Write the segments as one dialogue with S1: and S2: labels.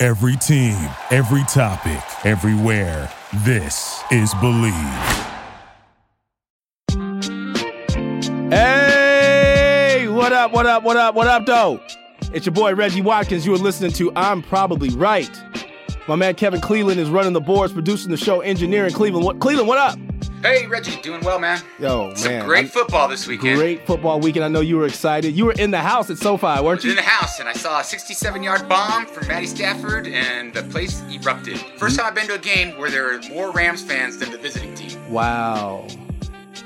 S1: Every team, every topic, everywhere. This is Believe.
S2: Hey, what up, what up, what up, what up, though? It's your boy Reggie Watkins. You are listening to I'm Probably Right. My man Kevin Cleveland is running the boards, producing the show, engineering Cleveland. What Cleveland, what up?
S3: Hey, Reggie, doing well, man.
S2: Yo,
S3: Some
S2: man.
S3: great
S2: I'm-
S3: football this weekend.
S2: Great football weekend. I know you were excited. You were in the house at SoFi, weren't you?
S3: in the house and I saw a 67 yard bomb from Matty Stafford, and the place erupted. First mm-hmm. time I've been to a game where there are more Rams fans than the visiting team.
S2: Wow.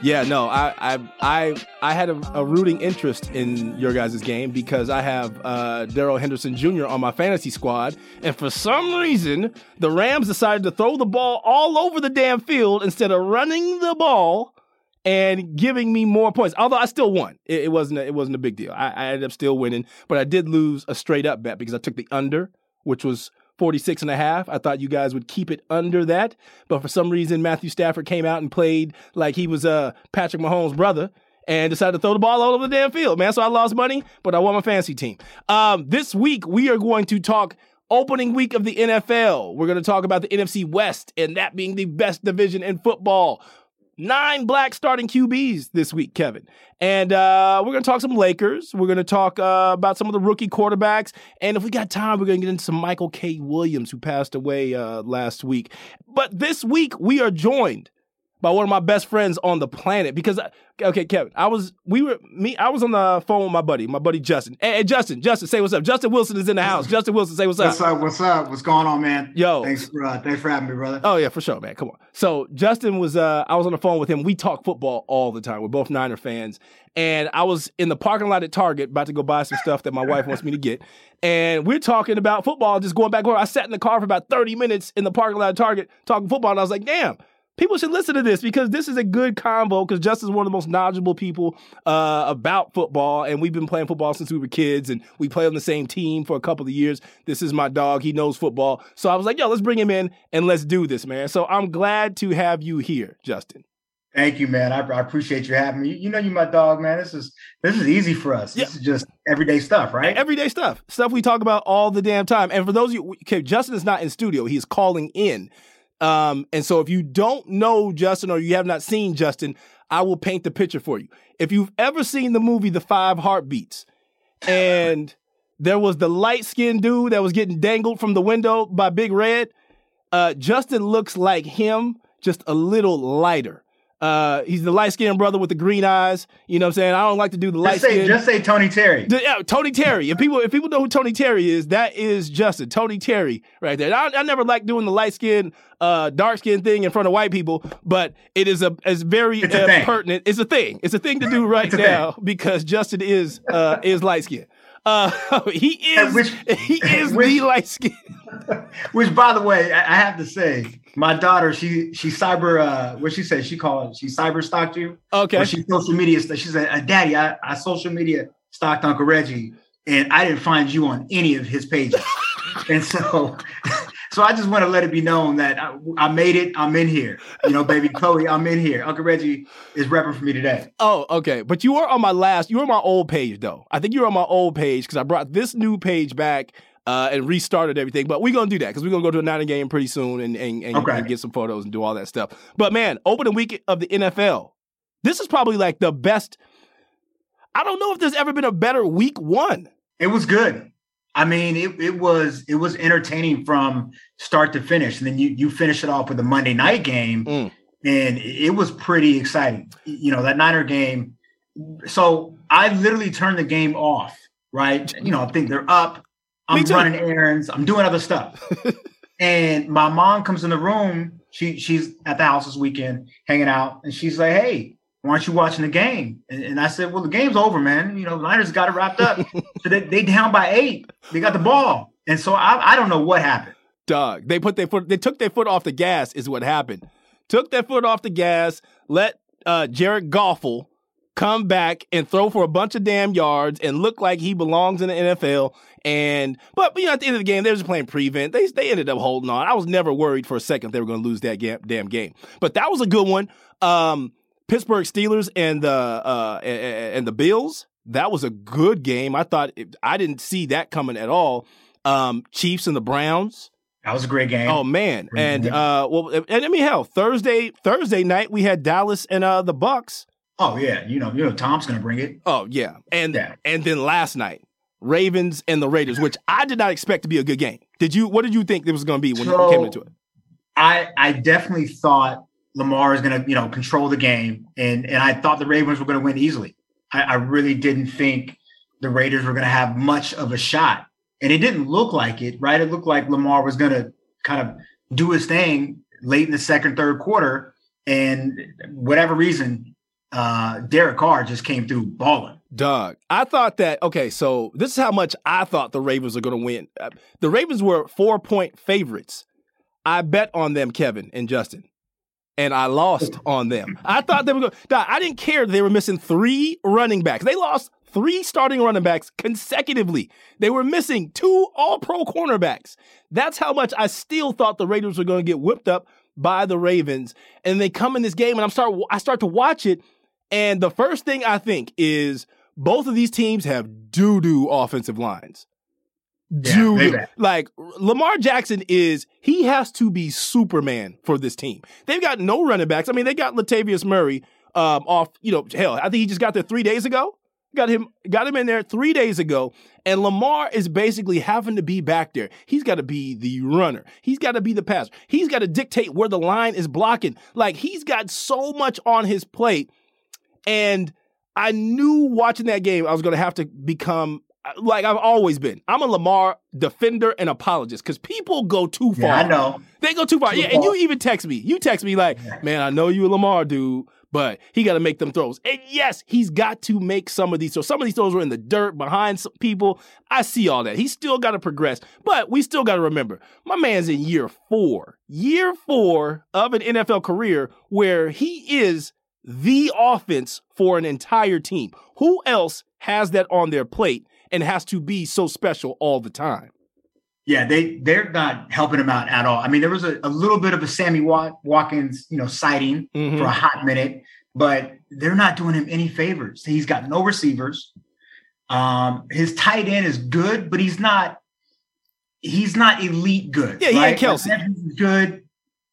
S2: Yeah, no, I I I, I had a, a rooting interest in your guys' game because I have uh, Darrell Henderson Jr. on my fantasy squad, and for some reason, the Rams decided to throw the ball all over the damn field instead of running the ball and giving me more points. Although I still won, it, it wasn't a, it wasn't a big deal. I, I ended up still winning, but I did lose a straight up bet because I took the under, which was 46 and a half. I thought you guys would keep it under that. But for some reason, Matthew Stafford came out and played like he was uh, Patrick Mahomes' brother and decided to throw the ball all over the damn field, man. So I lost money, but I won my fantasy team. Um, this week, we are going to talk opening week of the NFL. We're going to talk about the NFC West and that being the best division in football nine black starting QBs this week, Kevin. And uh, we're going to talk some Lakers. We're going to talk uh, about some of the rookie quarterbacks. And if we got time, we're going to get into some Michael K. Williams, who passed away uh, last week. But this week, we are joined by one of my best friends on the planet because I, okay kevin i was we were me i was on the phone with my buddy my buddy justin hey, hey, justin justin say what's up justin wilson is in the house justin wilson say what's up
S4: What's up? What's up? What's going on, man?
S2: Yo.
S4: thanks for uh, thanks for having me, brother.
S2: Oh yeah, for sure, man. Come on. So Justin was uh I was on the phone with him. We talk football all the time. We're both Niner fans. And I was in the parking lot at Target about to go buy some stuff that my wife wants me to get. And we're talking about football, just going back and forth. I sat in the car for about 30 minutes in the parking lot at Target talking football, and I was like, damn. People should listen to this because this is a good combo. Because Justin's one of the most knowledgeable people uh, about football, and we've been playing football since we were kids, and we play on the same team for a couple of years. This is my dog; he knows football, so I was like, "Yo, let's bring him in and let's do this, man." So I'm glad to have you here, Justin.
S4: Thank you, man. I, I appreciate you having me. You, you know, you my dog, man. This is this is easy for us. This is just everyday stuff, right?
S2: Everyday stuff, stuff we talk about all the damn time. And for those of you, okay, Justin is not in studio; he's calling in. Um, and so if you don't know Justin or you have not seen Justin, I will paint the picture for you. If you've ever seen the movie The Five Heartbeats, and there was the light skinned dude that was getting dangled from the window by Big Red, uh, Justin looks like him, just a little lighter. Uh, he's the light skinned brother with the green eyes. You know what I'm saying? I don't like to do the light
S4: Just
S2: skin.
S4: just say Tony Terry.
S2: Yeah, Tony Terry. If people if people know who Tony Terry is, that is Justin. Tony Terry right there. I, I never like doing the light skin, uh, dark skin thing in front of white people, but it is a it's very
S4: It's a
S2: uh, pertinent. It's a thing. It's a thing to do right now because Justin is uh, is light skin. Uh, he is
S4: which-
S2: he is
S4: which-
S2: the light skin.
S4: Which, by the way, I, I have to say, my daughter, she she cyber uh what she said, she called she cyber stalked you.
S2: Okay.
S4: Or she social media she said, uh, Daddy, I, I social media stalked Uncle Reggie, and I didn't find you on any of his pages. and so so I just want to let it be known that I, I made it. I'm in here. You know, baby Chloe, I'm in here. Uncle Reggie is repping for me today.
S2: Oh, okay. But you were on my last, you were on my old page though. I think you were on my old page because I brought this new page back uh, and restarted everything. But we're gonna do that because we're gonna go to a Niner game pretty soon and and, and,
S4: Okay.
S2: and get some photos and do all that stuff. But man, opening week of the NFL. This is probably like the best. I don't know if there's ever been a better week one.
S4: It was good. I mean, it, it was it was entertaining from start to finish. And then you you finish it off with a Monday night game,
S2: Mm.
S4: and it was pretty exciting. You know, that Niner game. So I literally turned the game off, right? You know, I think they're up. I'm running errands, I'm doing other stuff. and my mom comes in the room. She she's at the house this weekend hanging out, and she's like, Hey, why aren't you watching the game? And, and I said, Well, the game's over, man. You know, the Niners got it wrapped up. so they they down by eight. They got the ball. And so I, I don't know what happened.
S2: Doug, they put their foot, they took their foot off the gas, is what happened. Took their foot off the gas, let uh, Jared Goffel come back and throw for a bunch of damn yards and look like he belongs in the NFL. And but you know, at the end of the game, they were just playing prevent. They they ended up holding on. I was never worried for a second they were going to lose that ga- damn game. But that was a good one. Um, Pittsburgh Steelers and the uh, and, and the Bills. That was a good game. I thought it, I didn't see that coming at all. Um, Chiefs and the Browns.
S4: That was a great game.
S2: Oh man, and uh, well, and I mean, hell, Thursday Thursday night we had Dallas and uh the Bucs.
S4: Oh yeah, you know, you know, Tom's gonna bring it.
S2: Oh yeah, and
S4: Yeah.
S2: and then last night Ravens and the Raiders, which I did not expect to be a good game. Did you? What did you think it was going to be when
S4: So-
S2: you came into it?
S4: I I definitely thought Lamar is gonna, you know, control the game, and and I thought the Ravens were gonna win easily. I, I really didn't think the Raiders were gonna have much of a shot, and it didn't look like it. Right? It looked like Lamar was gonna kind of do his thing late in the second, third quarter, and whatever reason, uh, Derek Carr just came through balling.
S2: Doug, I thought that okay. So this is how much I thought the Ravens were going to win. Uh, The Ravens were four point favorites. I bet on them, Kevin and Justin, and I lost on them. I thought they were going. I didn't care they were missing three running backs. They lost three starting running backs consecutively. They were missing two All Pro cornerbacks. That's how much I still thought the Raiders were going to get whipped up by the Ravens. And they come in this game, and I'm start. I start to watch it, and the first thing I think is both of these teams have doo doo offensive lines.
S4: Yeah,
S2: Doo
S4: way
S2: doo.
S4: back.
S2: Like Lamar Jackson is, he has to be Superman for this team. They've got no running backs. I mean, they got Latavius Murray um, off, you know, hell, I think he just got there three days ago. Got him, got him in there three days ago, and Lamar is basically having to be back there. He's got to be the runner. He's got to be the passer. He's got to dictate where the line is blocking. Like he's got so much on his plate, and I knew watching that game I was going to have to become like I've always been. I'm a Lamar defender and apologist because people go too far.
S4: Yeah, I know.
S2: They go too far.
S4: Too
S2: yeah, and you even text me. You text me like, man, I know you a Lamar dude, but he got to make them throws. And yes, he's got to make some of these throws. Some of these throws were in the dirt behind some people. I see all that. He's still got to progress, but we still got to remember my man's in year four, year four of an NFL career where he is the offense for an entire team. Who else has that on their plate and has to be so special all the time?
S4: Yeah, they they're not helping him out at all. I mean, there was a, a little bit of a Sammy Wat, Watkins, you know, sighting
S2: Mhm.
S4: for a hot minute, but they're not doing him any favors. He's got no receivers. Um, his tight end is good, but he's not he's not elite good.
S2: Yeah, he ain't?
S4: Kelce. He's good,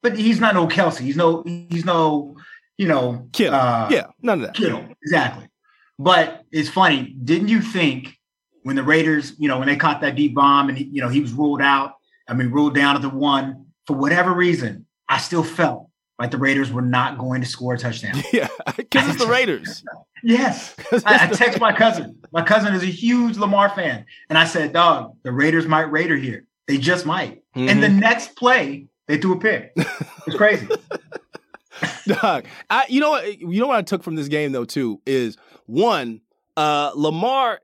S4: but he's not no Kelce. He's no he's no you know
S2: Kittle.
S4: uh,
S2: yeah, none of that.
S4: Kittle, exactly. But it's funny. Didn't you think when the Raiders, you know, when they caught that deep bomb and he, you know he was ruled out? I mean, ruled down at the one for whatever reason. I still felt like the Raiders were not going to score a touchdown.
S2: Yeah, because it's the Raiders.
S4: yes, I, I text my cousin. My cousin is a huge Lamar fan, and I said, "Dog, the Raiders might Raider here. They just might." And the next play, they threw a pick. It's crazy.
S2: dog, I you know what you know what I took from this game though too is one uh Lamar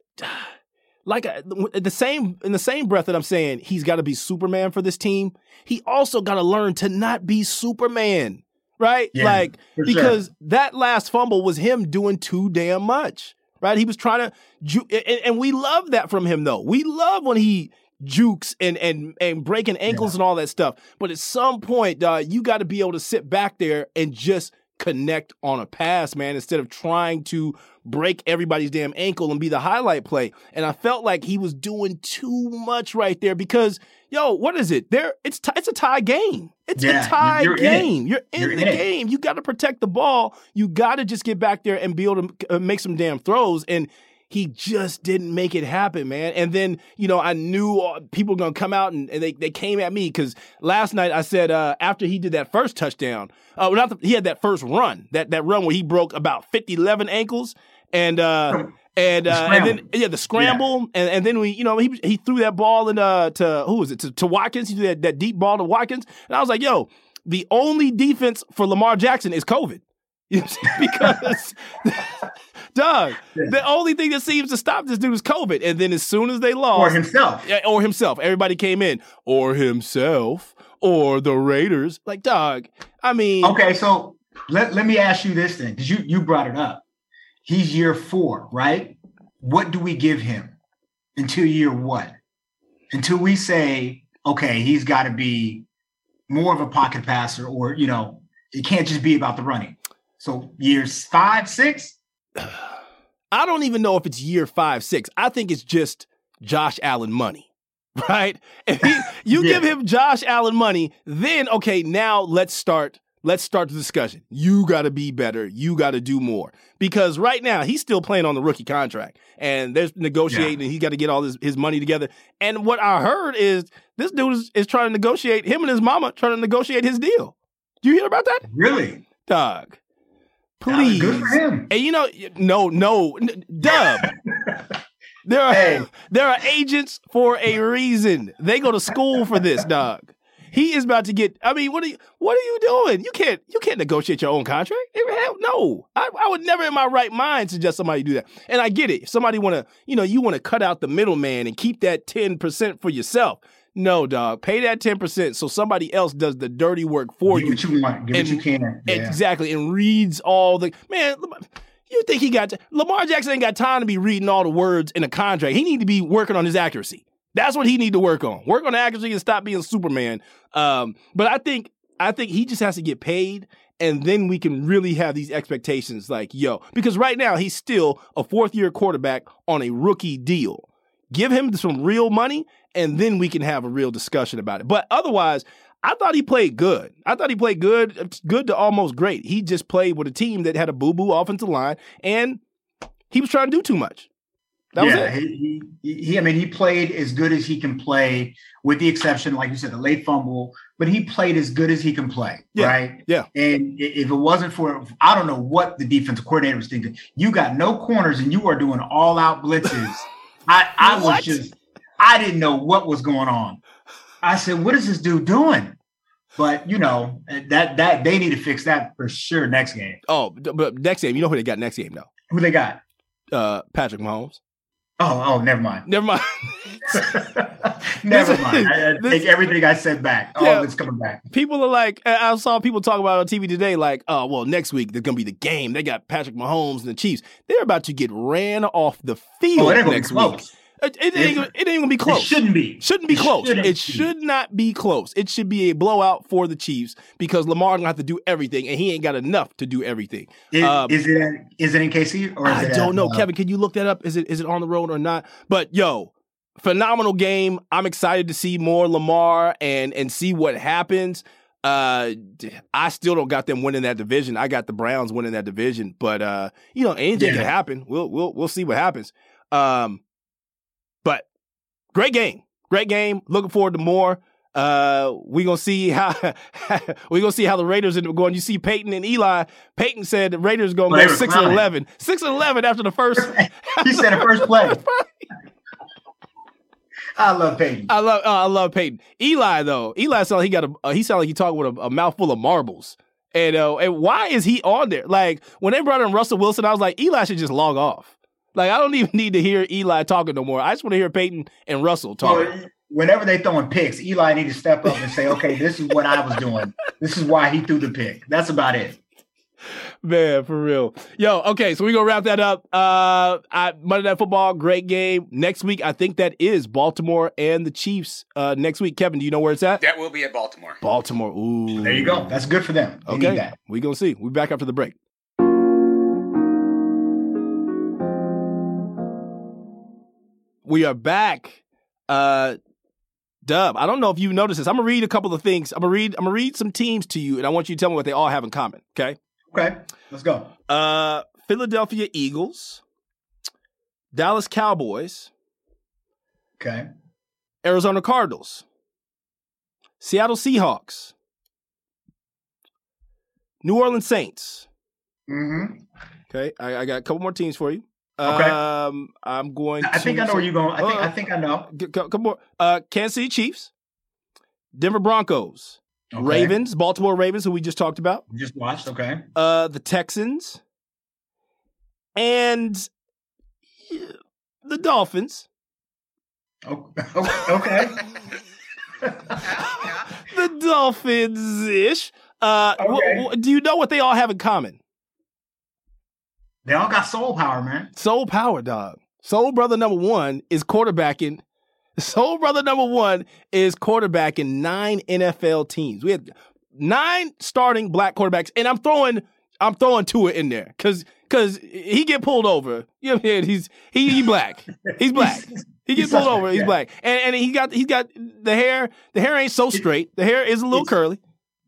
S2: like uh, the same in the same breath that I'm saying he's got to be Superman for this team. He also got to learn to not be Superman, right?
S4: Yeah,
S2: like
S4: for sure.
S2: because that last fumble was him doing too damn much, right? He was trying to ju- and, and we love that from him though. We love when he jukes and and and breaking ankles and all that stuff. But at some point, uh, you got to be able to sit back there and just connect on a pass, man, instead of trying to break everybody's damn ankle and be the highlight play. And I felt like he was doing too much right there because, yo, what is it? There, it's t- it's a tie game. It's
S4: Yeah,
S2: a tie
S4: you're in
S2: game. You're in
S4: You're
S2: the
S4: in it.
S2: game. You got to protect the ball. You got to just get back there and be able to uh, make some damn throws. And he just didn't make it happen, man. And then, you know, I knew uh, people were going to come out and, and they, they came at me because last night I said uh, after he did that first touchdown, uh, well, the, he had that first run, that, that run where he broke about 50, 11 ankles. And, uh, and,
S4: The
S2: uh, and then, yeah, the scramble. And, and then we, you know, he, he threw that ball in, uh, to, who was it? To, to Watkins. He threw that, that deep ball to Watkins. And I was like, yo, the only defense for Lamar Jackson is COVID. Because, Doug, the only thing that seems to stop this dude is COVID. And then as soon as they lost,
S4: or himself,
S2: or himself, everybody came in, or himself, or the Raiders. Like, Doug, I mean,
S4: okay, so let, let me ask you this thing because you you brought it up. He's year four, right? What do we give him until year what? Until we say, okay, he's got to be more of a pocket passer, or you know, it can't just be about the running. So years five, six.
S2: I don't even know if it's year five, six. I think it's just Josh Allen money, right? If he, you yeah. give him Josh Allen money, then okay, now let's start. Let's start the discussion. You got to be better. You got to do more because right now he's still playing on the rookie contract, and they're negotiating. Yeah. And he's got to get all his, his money together. And what I heard is this dude is, is trying to negotiate. Him and his mama trying to negotiate his deal. Do you hear about that?
S4: Really,
S2: Doug? Please.
S4: Good for him.
S2: And you know, no, no, Dub. there are hey. there are agents for a reason. They go to school for this, dog. He is about to get. I mean, what are you? What are you doing? You can't. You can't negotiate your own contract. Hell, no. I, I would never, in my right mind, suggest somebody do that. And I get it. If somebody want to, you know, you want to cut out the middleman and keep that ten percent for yourself. No, dog. Pay that 10% so somebody else does the dirty work for
S4: Get
S2: you.
S4: What you want. Get
S2: and,
S4: what you can.
S2: Yeah. Exactly. And reads all the man. You think he got Lamar Jackson ain't got time to be reading all the words in a contract. He need to be working on his accuracy. That's what he need to work on. Work on accuracy and stop being Superman. Um, but I think I think he just has to get paid and then we can really have these expectations like, yo, because right now he's still a fourth year quarterback on a rookie deal. Give him some real money and then we can have a real discussion about it. But otherwise, I thought he played good. I thought he played good, good to almost great. He just played with a team that had a boo boo offensive line, and he was trying to do too much. That
S4: yeah, he, he, he, I mean, he played as good as he can play, with the exception, like you said, the late fumble. But he played as good as he can play,
S2: yeah,
S4: right?
S2: Yeah.
S4: And if it wasn't for, I don't know what the defensive coordinator was thinking. You got no corners, and you are doing all out blitzes. I, I was just I didn't know what was going on. I said, "What is this dude doing?" But you know that that they need to fix that for sure next game.
S2: Oh, but next game, you know who they got next game though?
S4: Who they got?
S2: Uh, Patrick Mahomes.
S4: Oh, oh, never mind.
S2: Never mind.
S4: never mind. I, I this, take everything I said back. All yeah, of it's coming back.
S2: People are like, I saw people talk about on TV today, like, oh, well, next week they're gonna be the game. They got Patrick Mahomes and the Chiefs. They're about to get ran off the oh, field oh, next week. It, it, ain't, it ain't gonna be close.
S4: It shouldn't be.
S2: Shouldn't be close. Shouldn't it should not be close. It should be a blowout for the Chiefs because Lamar gonna have to do everything, and he ain't got enough to do everything.
S4: Is, um, is it is it in KC or I
S2: don't
S4: at,
S2: know, uh, Kevin. Can you look that up? Is it is it on the road or not? But yo, phenomenal game. I'm excited to see more Lamar and and see what happens. Uh, I still don't got them winning that division. I got the Browns winning that division, but uh, you know anything yeah. can happen. We'll we'll we'll see what happens. Um, great game. Great game. Looking forward to more. Uh, we gonna see how we gonna see how the Raiders end up going. You see Peyton and Eli. Peyton said the Raiders gonna well, go six and eleven. Six and eleven after the first.
S4: he said the first play. I love Peyton. I
S2: love uh, I love Peyton. Eli though, Eli sound like he got a uh, he sound like he talking with a, a mouthful of marbles. And uh, and why is he on there? Like when they brought in Russell Wilson, I was like Eli should just log off. Like I don't even need to hear Eli talking no more. I just want to hear Peyton and Russell talking. Well,
S4: whenever they throwing picks, Eli need to step up and say, "Okay, this is what I was doing. This is why he threw the pick." That's about it.
S2: Man, for real. Yo, okay, so we gonna wrap that up. Uh I, Monday Night Football, great game. Next week, I think that is Baltimore and the Chiefs. Uh next week. Kevin, do you know where it's at?
S3: That will be at Baltimore.
S2: Baltimore. Ooh.
S4: There you go. That's good for them. They
S2: okay. We gonna see. We'll be back after the break. We are back. Uh Dub, I don't know if you noticed this. I'm gonna read a couple of things. I'm gonna read. I'm gonna read some teams to you, and I want you to tell me what they all have in common. Okay.
S4: Okay. Let's go.
S2: Uh, Philadelphia Eagles, Dallas Cowboys.
S4: Okay.
S2: Arizona Cardinals, Seattle Seahawks, New Orleans Saints.
S4: Mm-hmm.
S2: Okay, I, I got a couple more teams for you.
S4: Okay.
S2: Um, I'm going.
S4: I think I know where you're going. I think uh, I think I know.
S2: Come on, uh, Kansas City Chiefs, Denver Broncos.
S4: Okay.
S2: Ravens, Baltimore Ravens, who we just talked about.
S4: Just watched. Okay.
S2: Uh, the Texans, and the Dolphins.
S4: Oh, okay.
S2: the Dolphins ish. Uh,
S4: Okay.
S2: wh- do you know what they all have in common?
S4: They all got soul power, man.
S2: Soul Power, dog. Soul Brother number one is quarterbacking. Soul Brother number one is quarterbacking nine NFL teams. We had nine starting black quarterbacks, and I'm throwing I'm throwing Tua in there because because he get pulled over. You know what I'm saying? He's he he black. He's black. He gets pulled over. He's black, and and he got he's got the hair. The hair ain't so straight. The hair is a little curly.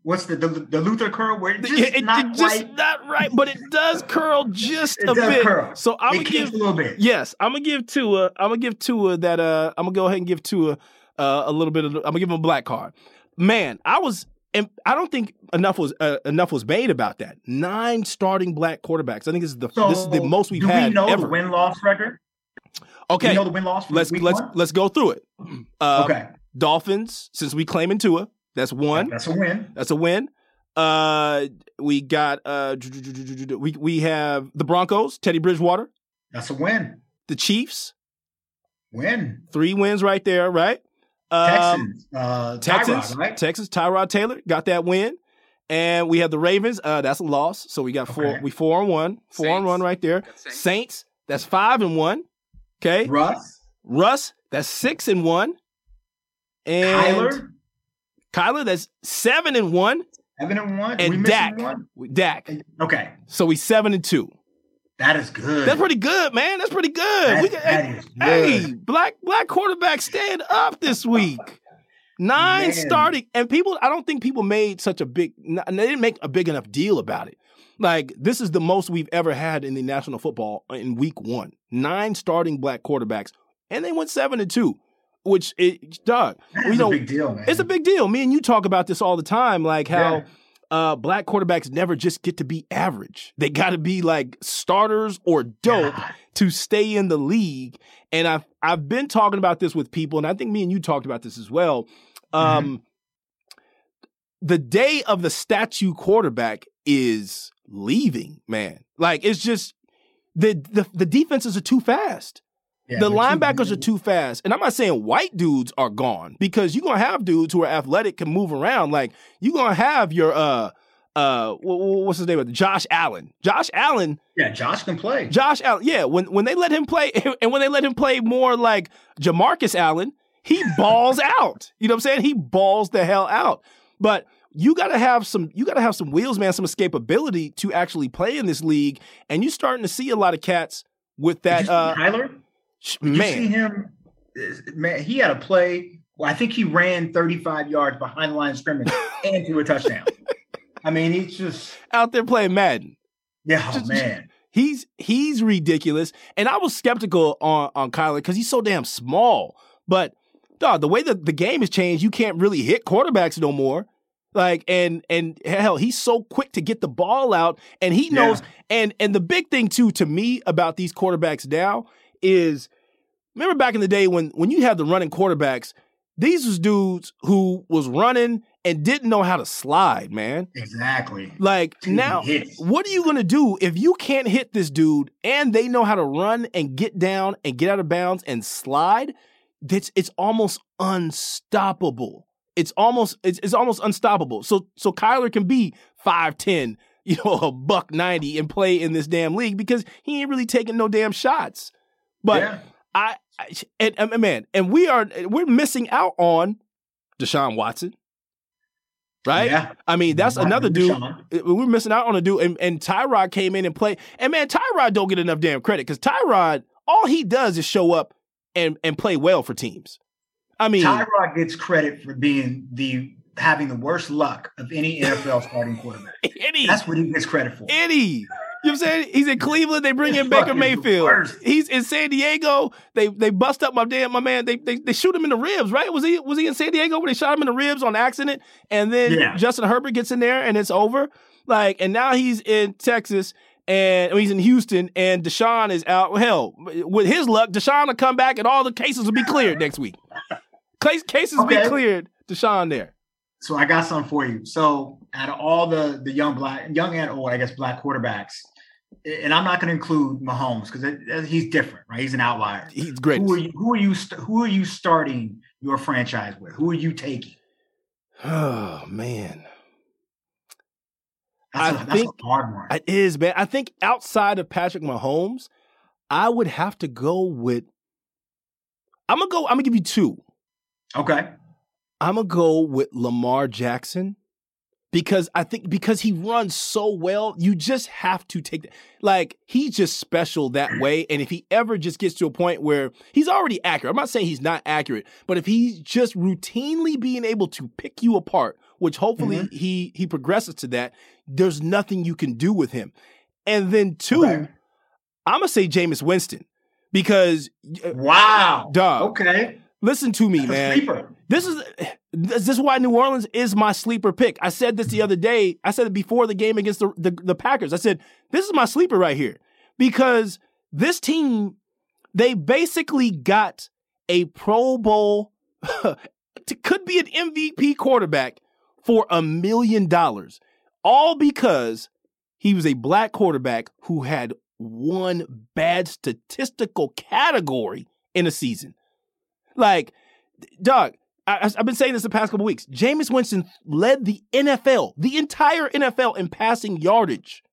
S4: What's the the, the Luther curl? Where it's just
S2: It- it-
S4: not
S2: just not right, but it does curl just
S4: It
S2: a bit.
S4: curl.
S2: So I'm
S4: it
S2: gonna give
S4: a little bit.
S2: Yes, I'm gonna give Tua. I'm gonna give Tua that. Uh, I'm gonna go ahead and give Tua uh, a little bit of. I'm gonna give him a black card. Man, I was, and I don't think enough was uh, enough was made about that. Nine starting black quarterbacks. I think this is the
S4: So
S2: this is the most we've
S4: do
S2: had
S4: we know
S2: ever.
S4: the win loss record?
S2: Okay, Do
S4: we know the win loss.
S2: let's let's let's go through it. Uh,
S4: okay,
S2: Dolphins. Since we claiming Tua, that's one.
S4: that's a win.
S2: That's a win. Uh, we got uh, we we have the Broncos. Teddy Bridgewater.
S4: That's a win.
S2: The Chiefs.
S4: Win.
S2: Three wins right there. Right. Um,
S4: Texans. Uh,
S2: Texas,
S4: Tyrod, right?
S2: Texas, Tyrod Taylor got that win, and we have the Ravens. Uh, that's a loss, so we got four.
S4: Okay.
S2: We four and one, four and
S3: Saints.
S2: one right there.
S3: Got Saints.
S2: Saints, that's five and one. Okay,
S4: Russ.
S2: Russ, that's six and one, and
S4: Kyler.
S2: Kyler, that's seven and one,
S4: Seven and one.
S2: and
S4: we
S2: Dak,
S4: one.
S2: Dak.
S4: Okay,
S2: So we seven and two.
S4: that is good.
S2: That's pretty good, man. That's pretty good.
S4: That- that
S2: hey,
S4: is
S2: hey, black black quarterback stand up this week. Nine
S4: Man.
S2: starting, and people. I don't think people made such a big. They didn't make a big enough deal about it. Like this is the most we've ever had in the national football in week one. Nine starting black quarterbacks, and they went seven and two, which it, Doug. We know
S4: a big deal, man.
S2: it's a big deal. Me and you talk about this all the time, like how
S4: Yeah.
S2: uh, black quarterbacks never just get to be average. They got to be like starters or dope
S4: God.
S2: to stay in the league. And I've I've been talking about this with people, and I think me and you talked about this as well. Um, The day of the statue quarterback is leaving, man. Like it's just the the, the defenses are too fast
S4: Yeah,
S2: the
S4: you-
S2: linebackers are too fast. And I'm not saying white dudes are gone because you're gonna have dudes who are athletic, can move around. Like you're gonna have your uh uh wh- wh- what's his name? Josh Allen. Josh Allen.
S4: Yeah, Josh can play.
S2: Josh Allen. Yeah, when when they let him play and when they let him play more like Jamarcus Allen, he balls out. You know what I'm saying? He balls the hell out. But you gotta have some you gotta have some wheels, man, some escapability to actually play in this league. And you're starting to see a lot of cats with that uh
S4: Tyler? Did you see him? Man, he had a play. Well, I think he ran 35 yards behind the line of scrimmage and threw a touchdown. I mean, he's just
S2: out there playing Madden.
S4: yeah, oh,
S2: Just-
S4: man.
S2: He's he's ridiculous, and I was skeptical on on Kyler because he's so damn small. But dog, the way that the game has changed, you can't really hit quarterbacks no more. Like and and hell, he's so quick to get the ball out, and he
S4: Yeah.
S2: knows. And and the big thing too to me about these quarterbacks now is remember back in the day when when you had the running quarterbacks, these was dudes who was running and didn't know how to slide, man.
S4: Exactly.
S2: Like
S4: Dude,
S2: now,
S4: hits.
S2: what are you gonna do if you can't hit this dude and they know how to run and get down and get out of bounds and slide? It's it's almost unstoppable. It's almost it's, it's almost unstoppable. So so Kyler can be five ten, you know, a buck ninety and play in this damn league because he ain't really taking no damn shots. But
S4: yeah.
S2: I, I and, and man, and we are we're missing out on Deshaun Watson. Right?
S4: Yeah.
S2: I mean, that's
S4: Martin
S2: another dude.
S4: Deshaun.
S2: Uh, We're missing out on a dude, and, and Tyrod came in and played. And man, Tyrod don't get enough damn credit because Tyrod, all he does is show up and and play well for teams. I mean,
S4: Tyrod gets credit for being the having the worst luck of any NFL starting quarterback.
S2: Eddie,
S4: That's what he gets credit for.
S2: Eddie. You know what I'm saying? He's in Cleveland. They bring in Baker Mayfield. He's in San Diego. They they bust up my damn my man. They, they they shoot him in the ribs. Right? Was he was he in San Diego where they shot him in the ribs on accident? And then
S4: Yeah.
S2: Justin Herbert gets in there and it's over. Like and now he's in Texas and he's in Houston and Deshaun is out. Hell, with his luck, Deshaun will come back and all the cases will be cleared next week. Case, cases
S4: Okay.
S2: be cleared. Deshaun there.
S4: So I got something for you. So out of all the the young black, young and old, I guess black quarterbacks, and I'm not going to include Mahomes because he's different, right? He's an outlier.
S2: He's great.
S4: Who are you? Who are you? Who are you starting your franchise with? Who are you taking?
S2: Oh man,
S4: that's, I a, think, a hard one.
S2: It is, man. I think outside of Patrick Mahomes, I would have to go with. I'm gonna go. I'm gonna give you two.
S4: Okay.
S2: I'm gonna go with Lamar Jackson because I think because he runs so well, you just have to take that. Like he's just special that way. And if he ever just gets to a point where he's already accurate, I'm not saying he's not accurate, but if he's just routinely being able to pick you apart, which hopefully mm-hmm. he he progresses to that, there's nothing you can do with him. And then two, okay. I'm gonna say Jameis Winston because
S4: uh, wow,
S2: dog.
S4: Okay,
S2: listen to me, man. This is this is why New Orleans is my sleeper pick. I said this the other day. I said it before the game against the, the, the Packers. I said, this is my sleeper right here. Because this team, they basically got a Pro Bowl, could be an MVP quarterback for a million dollars. All because he was a black quarterback who had one bad statistical category in a season. Like, dog, I, have been saying this the past couple weeks. Jameis Winston led the NFL, the entire NFL in passing yardage,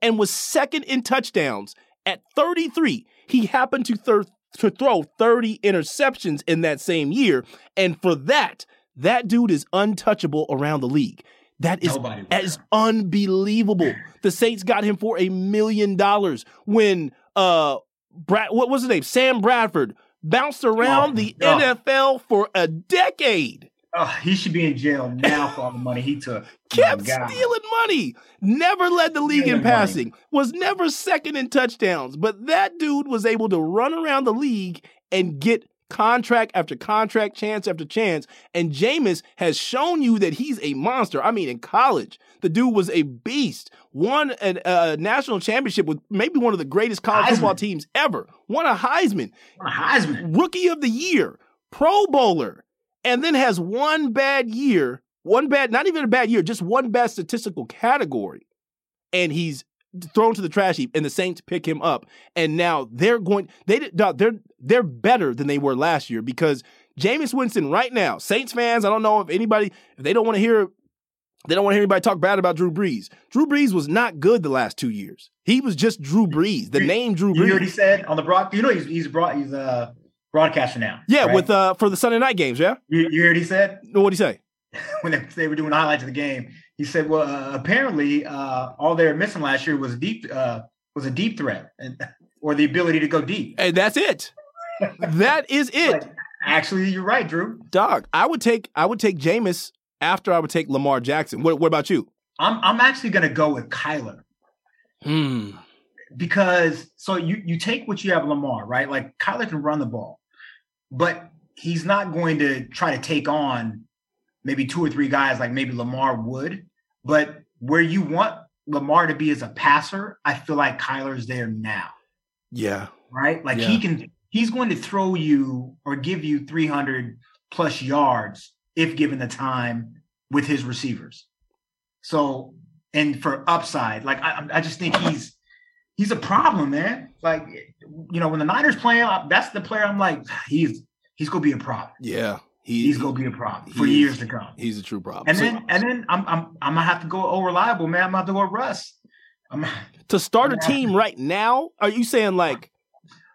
S2: and was second in touchdowns at 33. He happened to, thir- to throw 30 interceptions in that same year, and for that, that dude is untouchable around the league. That is as unbelievable. The Saints got him for a million dollars when uh Brad what was his name? Sam Bradford bounced around oh, the oh. NFL for a decade.
S4: Oh, he should be in jail now for all the money he took.
S2: Kept stealing money. Never led the league in passing. Money. Was never second in touchdowns. But that dude was able to run around the league and get contract after contract, chance after chance. And Jameis has shown you that he's a monster. I mean, in college, the dude was a beast. Won a uh, national championship with maybe one of the greatest college Heisman. football teams ever. Won a Heisman.
S4: Won a Heisman.
S2: Rookie of the year. Pro Bowler. And then has one bad year, one bad, not even a bad year, just one bad statistical category. And he's thrown to the trash heap and the Saints pick him up. And now they're going they they're they're better than they were last year because Jameis Winston right now, Saints fans, I don't know if anybody if they don't want to hear they don't want to hear anybody talk bad about Drew Brees. Drew Brees was not good the last two years. He was just Drew Brees. The name Drew Brees.
S4: You heard he said on the broad. You know he's he's brought he's a broadcaster now.
S2: Yeah, right? with uh for the Sunday night games. Yeah.
S4: You, you heard he said.
S2: What did he say?
S4: when they, they, were doing highlights of the game, he said, "Well, uh, apparently, uh, all they were missing last year was deep uh, was a deep threat, and, or the ability to go deep."
S2: And that's it. that is it.
S4: actually, you're right, Drew.
S2: Dog, I would take I would take Jameis after I would take Lamar Jackson. What, what about you?
S4: I'm I'm actually going to go with Kyler.
S2: Hmm.
S4: Because so you you take what you have Lamar right, like Kyler can run the ball, but he's not going to try to take on maybe two or three guys like maybe Lamar would. But where you want Lamar to be as a passer, I feel like Kyler's there now.
S2: Yeah.
S4: Right? Like
S2: yeah.
S4: he can he's going to throw you or give you 300 plus yards if given the time with his receivers. So, and for upside, like I, I just think he's he's a problem, man. Like you know, when the Niners play, that's the player I'm like, he's he's gonna be a problem.
S2: Yeah,
S4: he, he's gonna be a problem for years to come.
S2: He's a true problem.
S4: And so, then and then I'm I'm I'm gonna have to go over reliable, man. I'm gonna have to go Russ.
S2: I'm, to start a team right now, are you saying like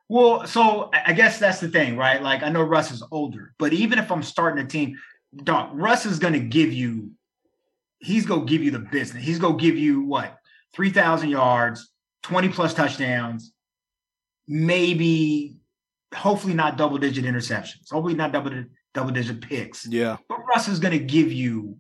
S4: well, so I guess that's the thing, right? Like I know Russ is older, but even if I'm starting a team, Doc, Russ is gonna give you he's gonna give you the business. He's gonna give you what three thousand yards, 20 plus touchdowns, maybe hopefully not double digit interceptions, hopefully not double double digit picks.
S2: Yeah.
S4: But Russ is going to give you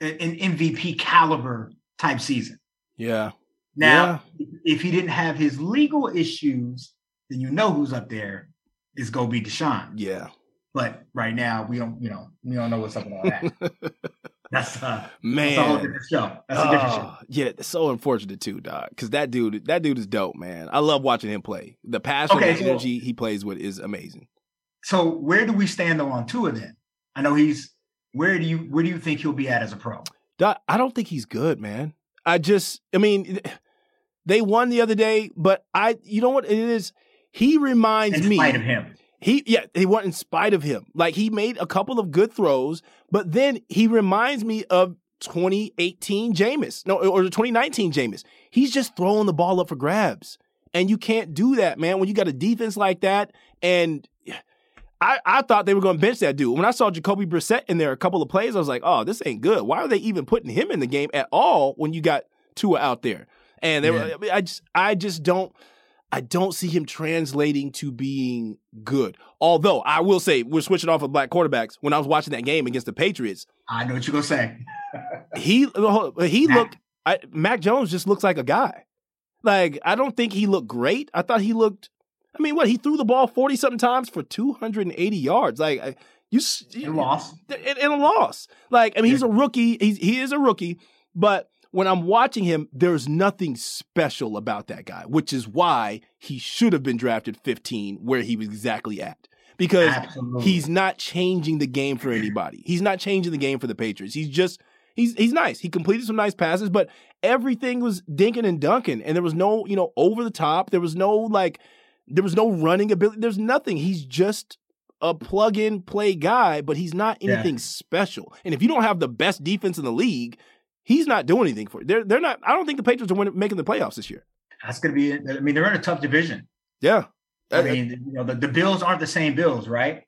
S4: an, MVP caliber type season.
S2: Yeah.
S4: Now, yeah. if he didn't have his legal issues, then you know who's up there is going to be Deshaun.
S2: Yeah.
S4: But right now, we don't, you know, we don't know what's up with all that. that's uh,
S2: man,
S4: that's a whole different show. That's a different show.
S2: Yeah, it's so unfortunate too, dog. Because that dude, that dude is dope, man. I love watching him play. The passion okay, and so, energy he plays with is amazing.
S4: So where do we stand though on Tua then? I know he's where do you where do you think he'll be at as a pro?
S2: I don't think he's good, man. I just, I mean, they won the other day, but I, you know what it is? He reminds
S4: In
S2: me.
S4: of him.
S2: He yeah, they won in spite of him. Like he made a couple of good throws, but then he reminds me of 2018 Jameis. No, or 2019 Jameis. He's just throwing the ball up for grabs. And you can't do that, man, when you got a defense like that. And I, I thought they were going to bench that dude. When I saw Jacoby Brissett in there a couple of plays, I was like, oh, this ain't good. Why are they even putting him in the game at all when you got Tua out there? And they
S4: Yeah.
S2: were, I just, I just don't, I don't see him translating to being good. Although I will say, we're switching off of black quarterbacks. When I was watching that game against the Patriots,
S4: I know what you're gonna say.
S2: he he
S4: Mac.
S2: looked. I, Mac Jones just looks like a guy. Like I don't think he looked great. I thought he looked. I mean, what he threw the ball forty something times for two hundred and eighty yards. Like you,
S4: And lost.
S2: in, in a loss. Like I mean, he's a rookie. He's he is a rookie, but when I'm watching him, there's nothing special about that guy, which is why he should have been drafted 15 where he was exactly at. Because
S4: Absolutely.
S2: he's not changing the game for anybody. He's not changing the game for the Patriots. He's just he's he's nice. He completed some nice passes, but everything was dinking and dunking, and there was no you know over the top. There was no like there was no running ability. There's nothing. He's just a plug in play guy, but he's not
S4: Yeah.
S2: anything special. And if you don't have the best defense in the league, he's not doing anything for you. They're they're not. I don't think the Patriots are winning, making the playoffs this year.
S4: That's gonna be. I mean, they're in a tough division.
S2: Yeah,
S4: I mean, you know, the, the Bills aren't the same Bills, right?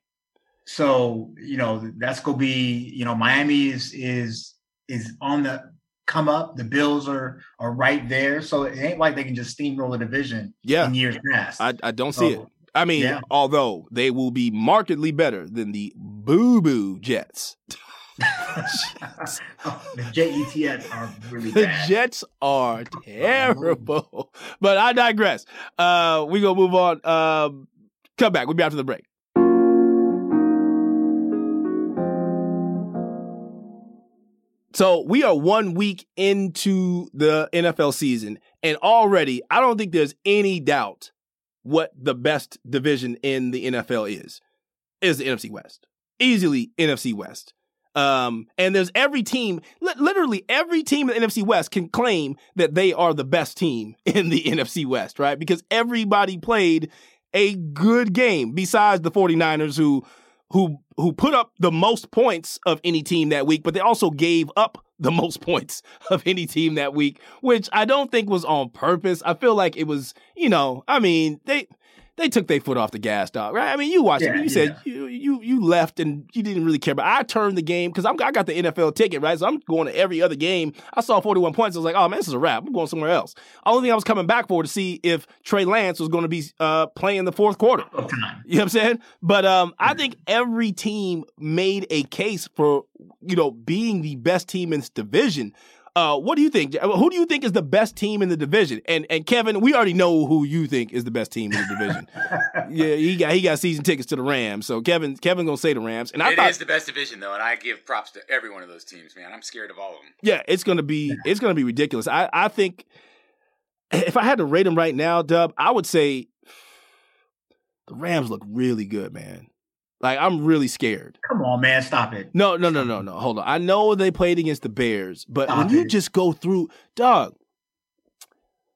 S4: So, you know, that's gonna be, you know, Miami is is is on the come up. The Bills are are right there. So it ain't like they can just steamroll the division
S2: yeah.
S4: in years past.
S2: I I don't see it. I mean,
S4: yeah.
S2: although they will be markedly better than the Boo Boo Jets.
S4: the JETS are really
S2: The
S4: bad.
S2: Jets are terrible. But I digress. Uh, we gonna move on. Um, come back. We'll be after the break. So we are one week into the NFL season, and already I don't think there's any doubt what the best division in the NFL is. Is the NFC West. Easily NFC West. Um, and there's every team, li- literally every team in the NFC West can claim that they are the best team in the NFC West, right? Because everybody played a good game besides the 49ers who who who put up the most points of any team that week, but they also gave up the most points of any team that week, which I don't think was on purpose. I feel like it was, you know, I mean, they they took their foot off the gas, dog. Right? I mean, you watched it.
S4: Yeah,
S2: You said
S4: yeah.
S2: you you you left and you didn't really care. But I turned the game because I'm I got the NFL ticket, right? So I'm going to every other game. I saw 41 points. I was like, oh man, this is a wrap. I'm going somewhere else. Only thing I was coming back for to see if Trey Lance was going to be uh, playing the fourth quarter.
S4: Time.
S2: You know what I'm saying? But um, I think every team made a case for you know being the best team in this division. Uh, what do you think? Who do you think is the best team in the division? And and Kevin, we already know who you think is the best team in the division. yeah, he got he got season tickets to the Rams. So Kevin Kevin gonna say the Rams. And I
S3: It
S2: thought
S3: is the best division though, and I give props to every one of those teams, man. I'm scared of all of them.
S2: Yeah, it's gonna be it's gonna be ridiculous. I I think if I had to rate them right now, Dub, I would say the Rams look really good, man. Like I'm really scared.
S4: Come on, man, stop it.
S2: No, no, no, no, no. Hold on. I know they played against the Bears, but when
S4: Stop
S2: you just go through, dog.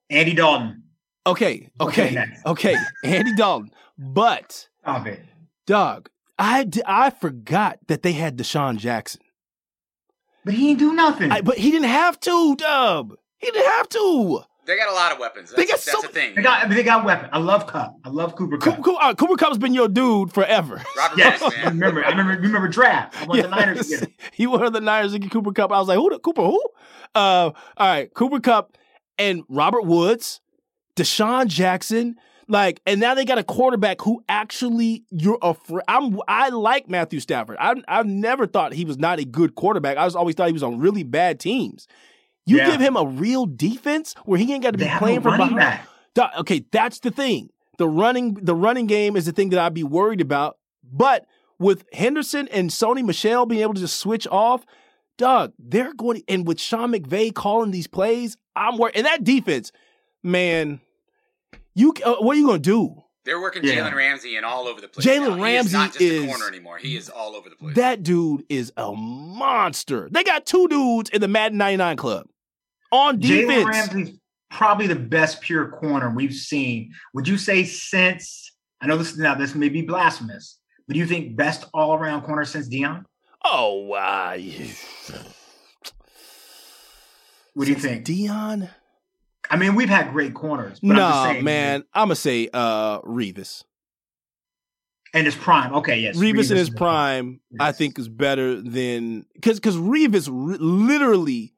S4: Andy Dalton,
S2: Okay,
S4: Okay,
S2: okay, okay. Andy Dalton, but
S4: stop it.
S2: dog, I d- I forgot that they had DeSean Jackson.
S4: But he ain't do nothing.
S2: I, but he didn't have to, Dub. He didn't have to.
S3: They got a lot of weapons.
S2: They
S3: That's,
S2: got
S3: that's
S2: so-
S3: the thing.
S4: they got they got weapon. I love Kupp. I love Cooper Kupp.
S2: Cooper, Cooper, uh, Cooper Kupp's been your dude forever.
S3: Robert
S4: Yes,
S3: Woods,
S4: I remember. I remember. Remember draft. I want the Niners to
S2: Yes.
S4: get him.
S2: he wanted the Niners to get Cooper Kupp. I was like, who? The, Cooper who? Uh, all right, Cooper Kupp and Robert Woods, DeSean Jackson. Like, and now they got a quarterback who actually you're afraid. I'm. I like Matthew Stafford. I, I've never thought he was not a good quarterback. I was always thought he was on really bad teams. You
S4: Yeah.
S2: give him a real defense where he ain't got to be
S4: have
S2: playing
S4: no
S2: from
S4: running
S2: behind.
S4: back.
S2: Okay, that's the thing. The running the running game is the thing that I'd be worried about. But with Henderson and Sony Michel being able to just switch off, Doug, they're going to, and with Sean McVay calling these plays, I'm worried. And that defense, man, you uh, what are you going to do?
S3: They're working
S4: Yeah.
S3: Jalen Ramsey and all over the place.
S2: Jalen
S3: now. He is not
S2: Ramsey
S3: just a
S2: is-
S3: corner anymore. He is all over the place.
S2: That dude is a monster. They got two dudes in the Madden 99 club on defense. Jalen.
S4: Ramsey's probably the best pure corner we've seen. Would you say since? I know this now. This may be blasphemous, but do you think best all around corner since Deion?
S2: Oh, uh,
S4: What do you think?
S2: Deion?
S4: I mean, we've had great corners. But I'm just
S2: No,
S4: saying,
S2: man. I'm gonna say uh Revis.
S4: And his prime. Okay, yes.
S2: Revis in his
S4: is-
S2: prime, I think, is better than because because Revis literally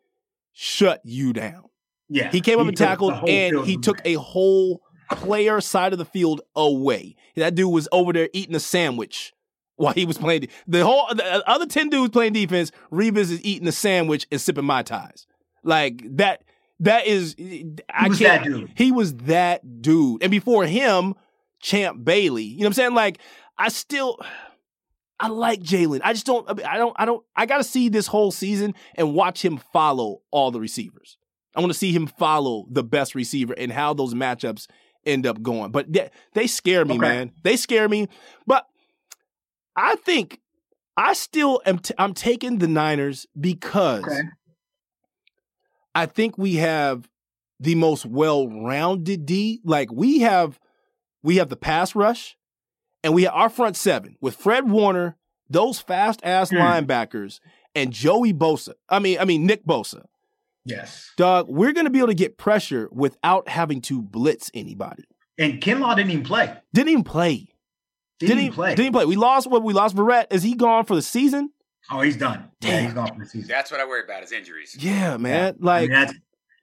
S2: shut you down.
S4: Yeah.
S2: He came up and tackled, and he
S4: away.
S2: took a whole player side of the field away. That dude was over there eating a sandwich while he was playing. The whole the uh, other ten dudes playing defense. Revis is eating a sandwich and sipping mai tais. Like that. That is, eh, I
S4: was
S2: can't.
S4: that dude.
S2: He was that dude, and before him, Champ Bailey. You know what I'm saying? Like I still. I like Jalen. I just don't. I don't. I don't. I got to see this whole season and watch him follow all the receivers. I want to see him follow the best receiver and how those matchups end up going. But they, they scare me,
S4: Okay.
S2: man. They scare me. But I think I still am. T- I'm taking the Niners because
S4: Okay.
S2: I think we have the most well-rounded D. Like we have, we have the pass rush, and we have our front seven with Fred Warner, those fast-ass
S4: Hmm.
S2: linebackers, and Joey Bosa. I mean, I mean Nick Bosa.
S4: Yes.
S2: Doug, we're going to be able to get pressure without having to blitz anybody.
S4: And Kinlaw didn't even play.
S2: Didn't even play.
S4: Didn't, even play.
S2: Didn't even play. We lost what we lost. Verrett. Is he gone for the season?
S4: oh, he's done. Yeah,
S2: Damn.
S4: he's gone for the season.
S3: That's what I worry about is injuries.
S2: Yeah, man.
S4: I
S2: Like,
S4: mean, that's,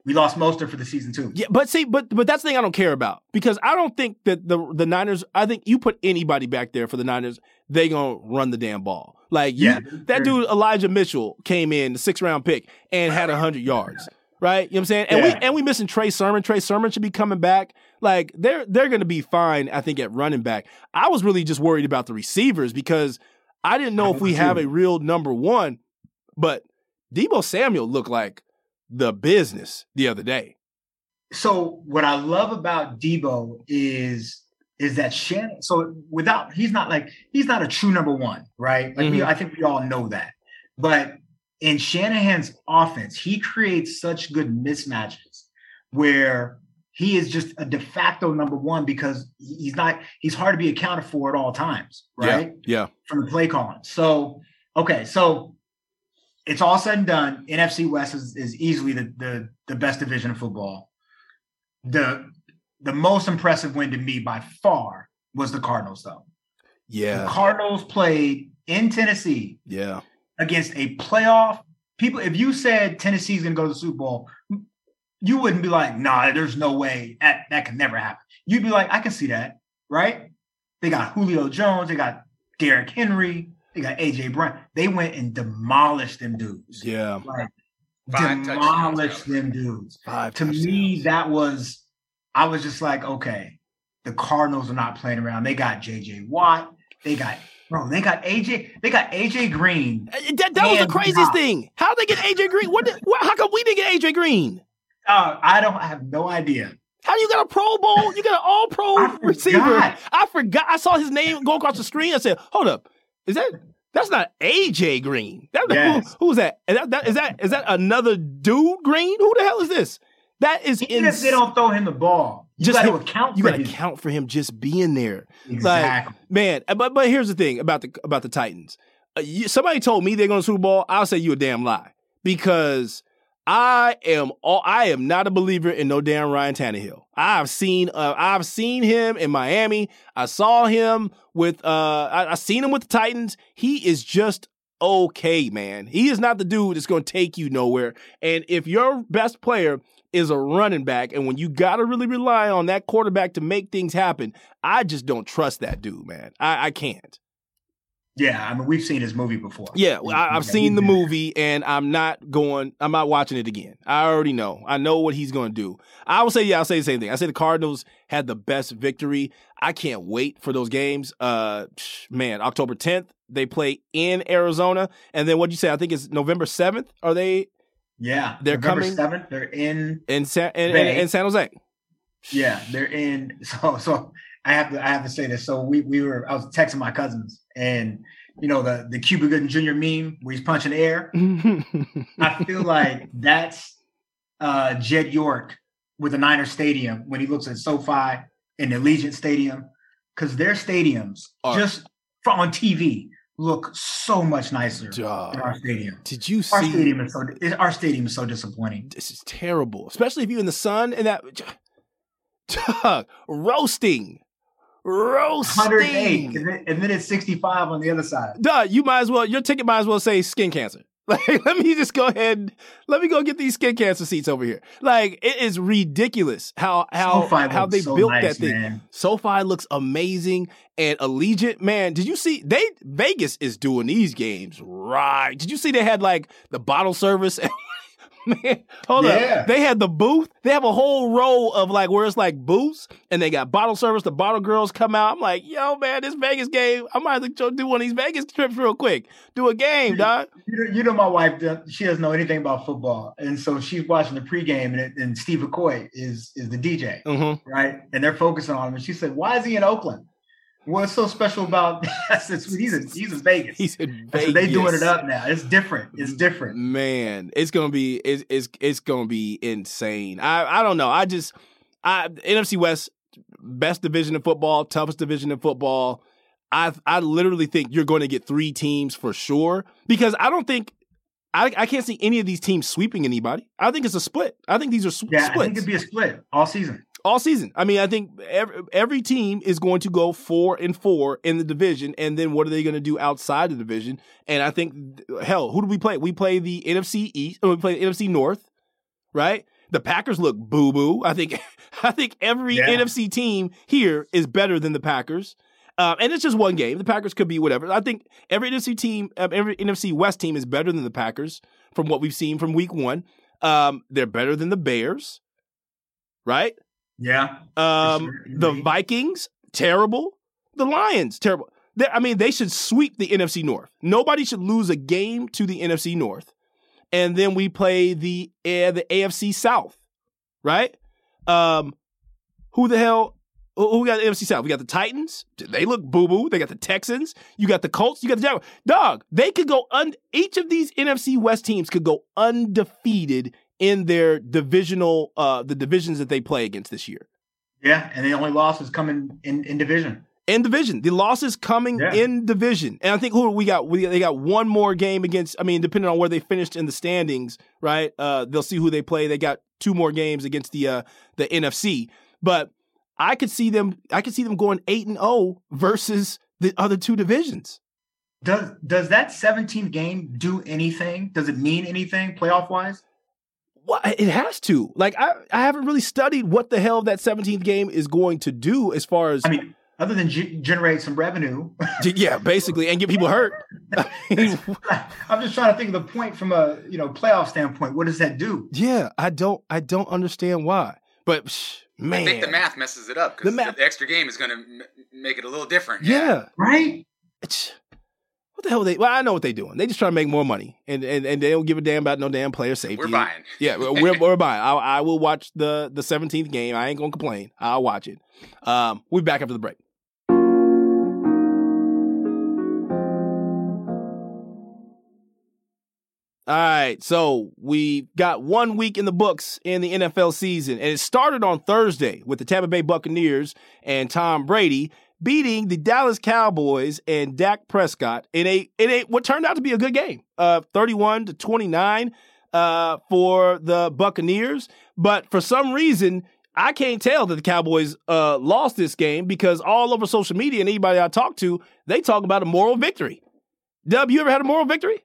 S4: we lost Mostert for the season too.
S2: yeah, but see, but but that's the thing I don't care about because I don't think that the the Niners. I think you put anybody back there for the Niners, they gonna run the damn ball. Like you,
S4: Yeah,
S2: that dude Elijah Mitchell came in the six round pick and had hundred yards. Right, you know what I'm saying, and
S4: Yeah.
S2: we and we missing Trey Sermon. Trey Sermon should be coming back. Like they're they're going to be fine, I think, at running back. I was really just worried about the receivers because I didn't know
S4: I
S2: if we
S4: was
S2: have a real number one. But Deebo Samuel looked like the business the other day.
S4: So what I love about Deebo is is that Shannon. So without he's not like he's not a true number one, right? Like we,
S2: Mhm.
S4: I think we all know that. But in Shanahan's offense, he creates such good mismatches where he is just a de facto number one because he's not he's hard to be accounted for at all times, right?
S2: Yeah.
S4: From the play calling. So okay, so it's all said and done. NFC West is, is easily the, the the best division of football. The the most impressive win to me by far was the Cardinals, though.
S2: Yeah. The.
S4: Cardinals played in Tennessee
S2: Yeah.
S4: against a playoff. People, if you said Tennessee's going to go to the Super Bowl, you wouldn't be like, "Nah, there's no way that that can never happen." You'd be like, "I can see that." Right? They got Julio Jones. They got Derrick Henry. They got AJ Brown. They went and demolished them dudes.
S2: Yeah.
S4: Like
S3: Five
S4: demolished them dudes.
S2: Five
S4: To me, that was. I was just like, okay, the Cardinals are not playing around. They got JJ Watt. They got bro. They got AJ. They got AJ Green.
S2: Uh, That, that was the craziest
S4: down.
S2: thing. How did they get AJ Green? What? Did, what? How come we didn't get AJ Green?
S4: Uh, I don't. I have no idea.
S2: How you got a Pro Bowl? You got an All Pro
S4: I
S2: receiver. I forgot. I saw his name go across the screen. I said, "Hold up, is that?" That's not AJ Green. That,
S4: Yes.
S2: who, who's that? Is that, that? Is that is that another dude Green? Who the hell is this? That is
S4: Even if they don't throw him the ball, you
S2: Just
S4: got to
S2: him-
S4: account
S2: You
S4: for
S2: got to
S4: his-
S2: count for him just being there.
S4: Exactly.
S2: Man, uh, but but here's the thing about the about the Titans. Uh, you, somebody told me they're going to Super Bowl. I'll say you a damn lie because I am all I am not a believer in no damn Ryan Tannehill. I've seen uh, I've seen him in Miami. I saw him with uh I, I seen him with the Titans. He is just okay, man. He is not the dude that's going to take you nowhere. And if your best player is a running back, and when you got to really rely on that quarterback to make things happen, I just don't trust that dude, man. I, I can't.
S4: Yeah, I mean, we've seen his movie before.
S2: Yeah, I, I've
S4: Yeah,
S2: seen the movie, and I'm not going. I'm not watching it again. I already know. I know what he's going to do. I will say, yeah, I'll say the same thing. I say the Cardinals had the best victory. I can't wait for those games. Uh, man, October 10th they play in Arizona, and then what you say? I think it's November 7th. Are they
S4: Yeah,
S2: They're
S4: November
S2: coming-
S4: 7th, They're in
S2: in San in, in, in San Jose?
S4: Yeah, they're in. So so I have to I have to say this. So we we were I was texting my cousins and you know the the Cuba Gooding Jr. meme where he's punching the air. I feel like that's uh, Jed York with the Niner Stadium when he looks at SoFi and the Allegiant Stadium because their stadiums
S2: Are-
S4: just from on TV look so much nicer
S2: Dog.
S4: than our stadium.
S2: Did you
S4: Our
S2: see?
S4: stadium is so our stadium is so disappointing.
S2: This is terrible, especially if you're in the sun and that. Dog, roasting, roasting.
S4: 108, and then, and then it's 65 on the other side.
S2: Duh, you might as well. Your ticket might as well say skin cancer. Like, let me just go ahead. Let me go get these skin cancer seats over here. Like, it is ridiculous how how
S4: SoFi
S2: how they
S4: so
S2: built
S4: nice,
S2: that thing.
S4: man.
S2: SoFi looks amazing, and Allegiant, man. Did you see they Vegas is doing these games right? Did you see they had like the bottle service? man, hold
S4: Yeah.
S2: up. They had the booth. They have a whole row of like where it's like booths, and they got bottle service. The bottle girls come out. I'm like, yo, man, this Vegas game. I might have to do one of these Vegas trips real quick. Do a game, dog.
S4: You know, you know, my wife, she doesn't know anything about football. And so she's watching the pregame, and, it, and Steve McCoy is, is the DJ,
S2: Mm-hmm.
S4: right? And they're focusing on him. And she said, Why is he in Oakland? What's so special about said, "Sweet, he's in, he's in Vegas.
S2: He's in Vegas.
S4: said, they doing it up now. It's different. It's different.
S2: Man, it's gonna be it's it's it's gonna be insane. I I don't know. I just I NFC West best division in football, toughest division in football. I I literally think you're going to get three teams for sure because I don't think I I can't see any of these teams sweeping anybody. I think it's a split. I think these are sw-
S4: Yeah, I think it'd be a split all season.
S2: All season. I mean, I think every, every team is going to go four and four in the division, and then what are they going to do outside the division? And I think, hell, who do we play? We play the NFC East, or we play the NFC North, right? The Packers look boo boo. I think, I think every
S4: Yeah.
S2: NFC team here is better than the Packers. Um, and it's just one game. The Packers could be whatever. I think every NFC team, um, every NFC West team is better than the Packers from what we've seen from Week One. Um, they're better than the Bears, right?
S4: Yeah.
S2: Um,
S4: sure.
S2: the Vikings, terrible. The Lions, terrible. They- I mean, they should sweep the NFC North. Nobody should lose a game to the NFC North. And then we play the uh, the AFC South, right? Um, who the hell? Who got the AFC South? We got the Titans. They look boo boo. They got the Texans. You got the Colts. You got the Jaguars. Dog, they could go un. Each of these NFC West teams could go undefeated in their divisional, uh, the divisions that they play against this year.
S4: Yeah. And the only loss is coming in, in division.
S2: in division. The losses coming
S4: Yeah.
S2: in division, and I think who we got? We they got one more game against. I mean, depending on where they finished in the standings, right? Uh, they'll see who they play. They got two more games against the uh, the NFC, but I could see them. I could see them going eight and zero versus the other two divisions.
S4: Does does that 17th game do anything? Does it mean anything playoff wise?
S2: Well, it has to. Like I, I haven't really studied what the hell that 17th game is going to do as far as
S4: I mean, other than ge- generate some revenue,
S2: yeah, basically, and get people hurt. I mean,
S4: I'm just trying to think of the point from a you know playoff standpoint. What does that do?
S2: yeah, I don't, I don't understand why. But psh, man,
S3: I think the math messes it up
S2: The
S3: because the, extra game is going to m- make it a little different.
S2: Yeah.
S4: Right?
S2: It's- what the hell? They? Well, I know what they're doing. They just trying to make more money, and and, and they don't give a damn about no damn player safety.
S3: We're buying.
S2: Yeah, we're, we're, buying. I, I will watch the the seventeenth game. I ain't gonna complain. I'll watch it. Um, we'll back after the break. All right, so we got one week in the books in the NFL season, and it started on Thursday with the Tampa Bay Buccaneers and Tom Brady beating the Dallas Cowboys and Dak Prescott in a in a what turned out to be a good game, uh, thirty-one to twenty-nine, uh, for the Buccaneers. But for some reason, I can't tell that the Cowboys uh lost this game because all over social media and anybody I talk to, they talk about a moral victory. Dub, you ever had a moral victory?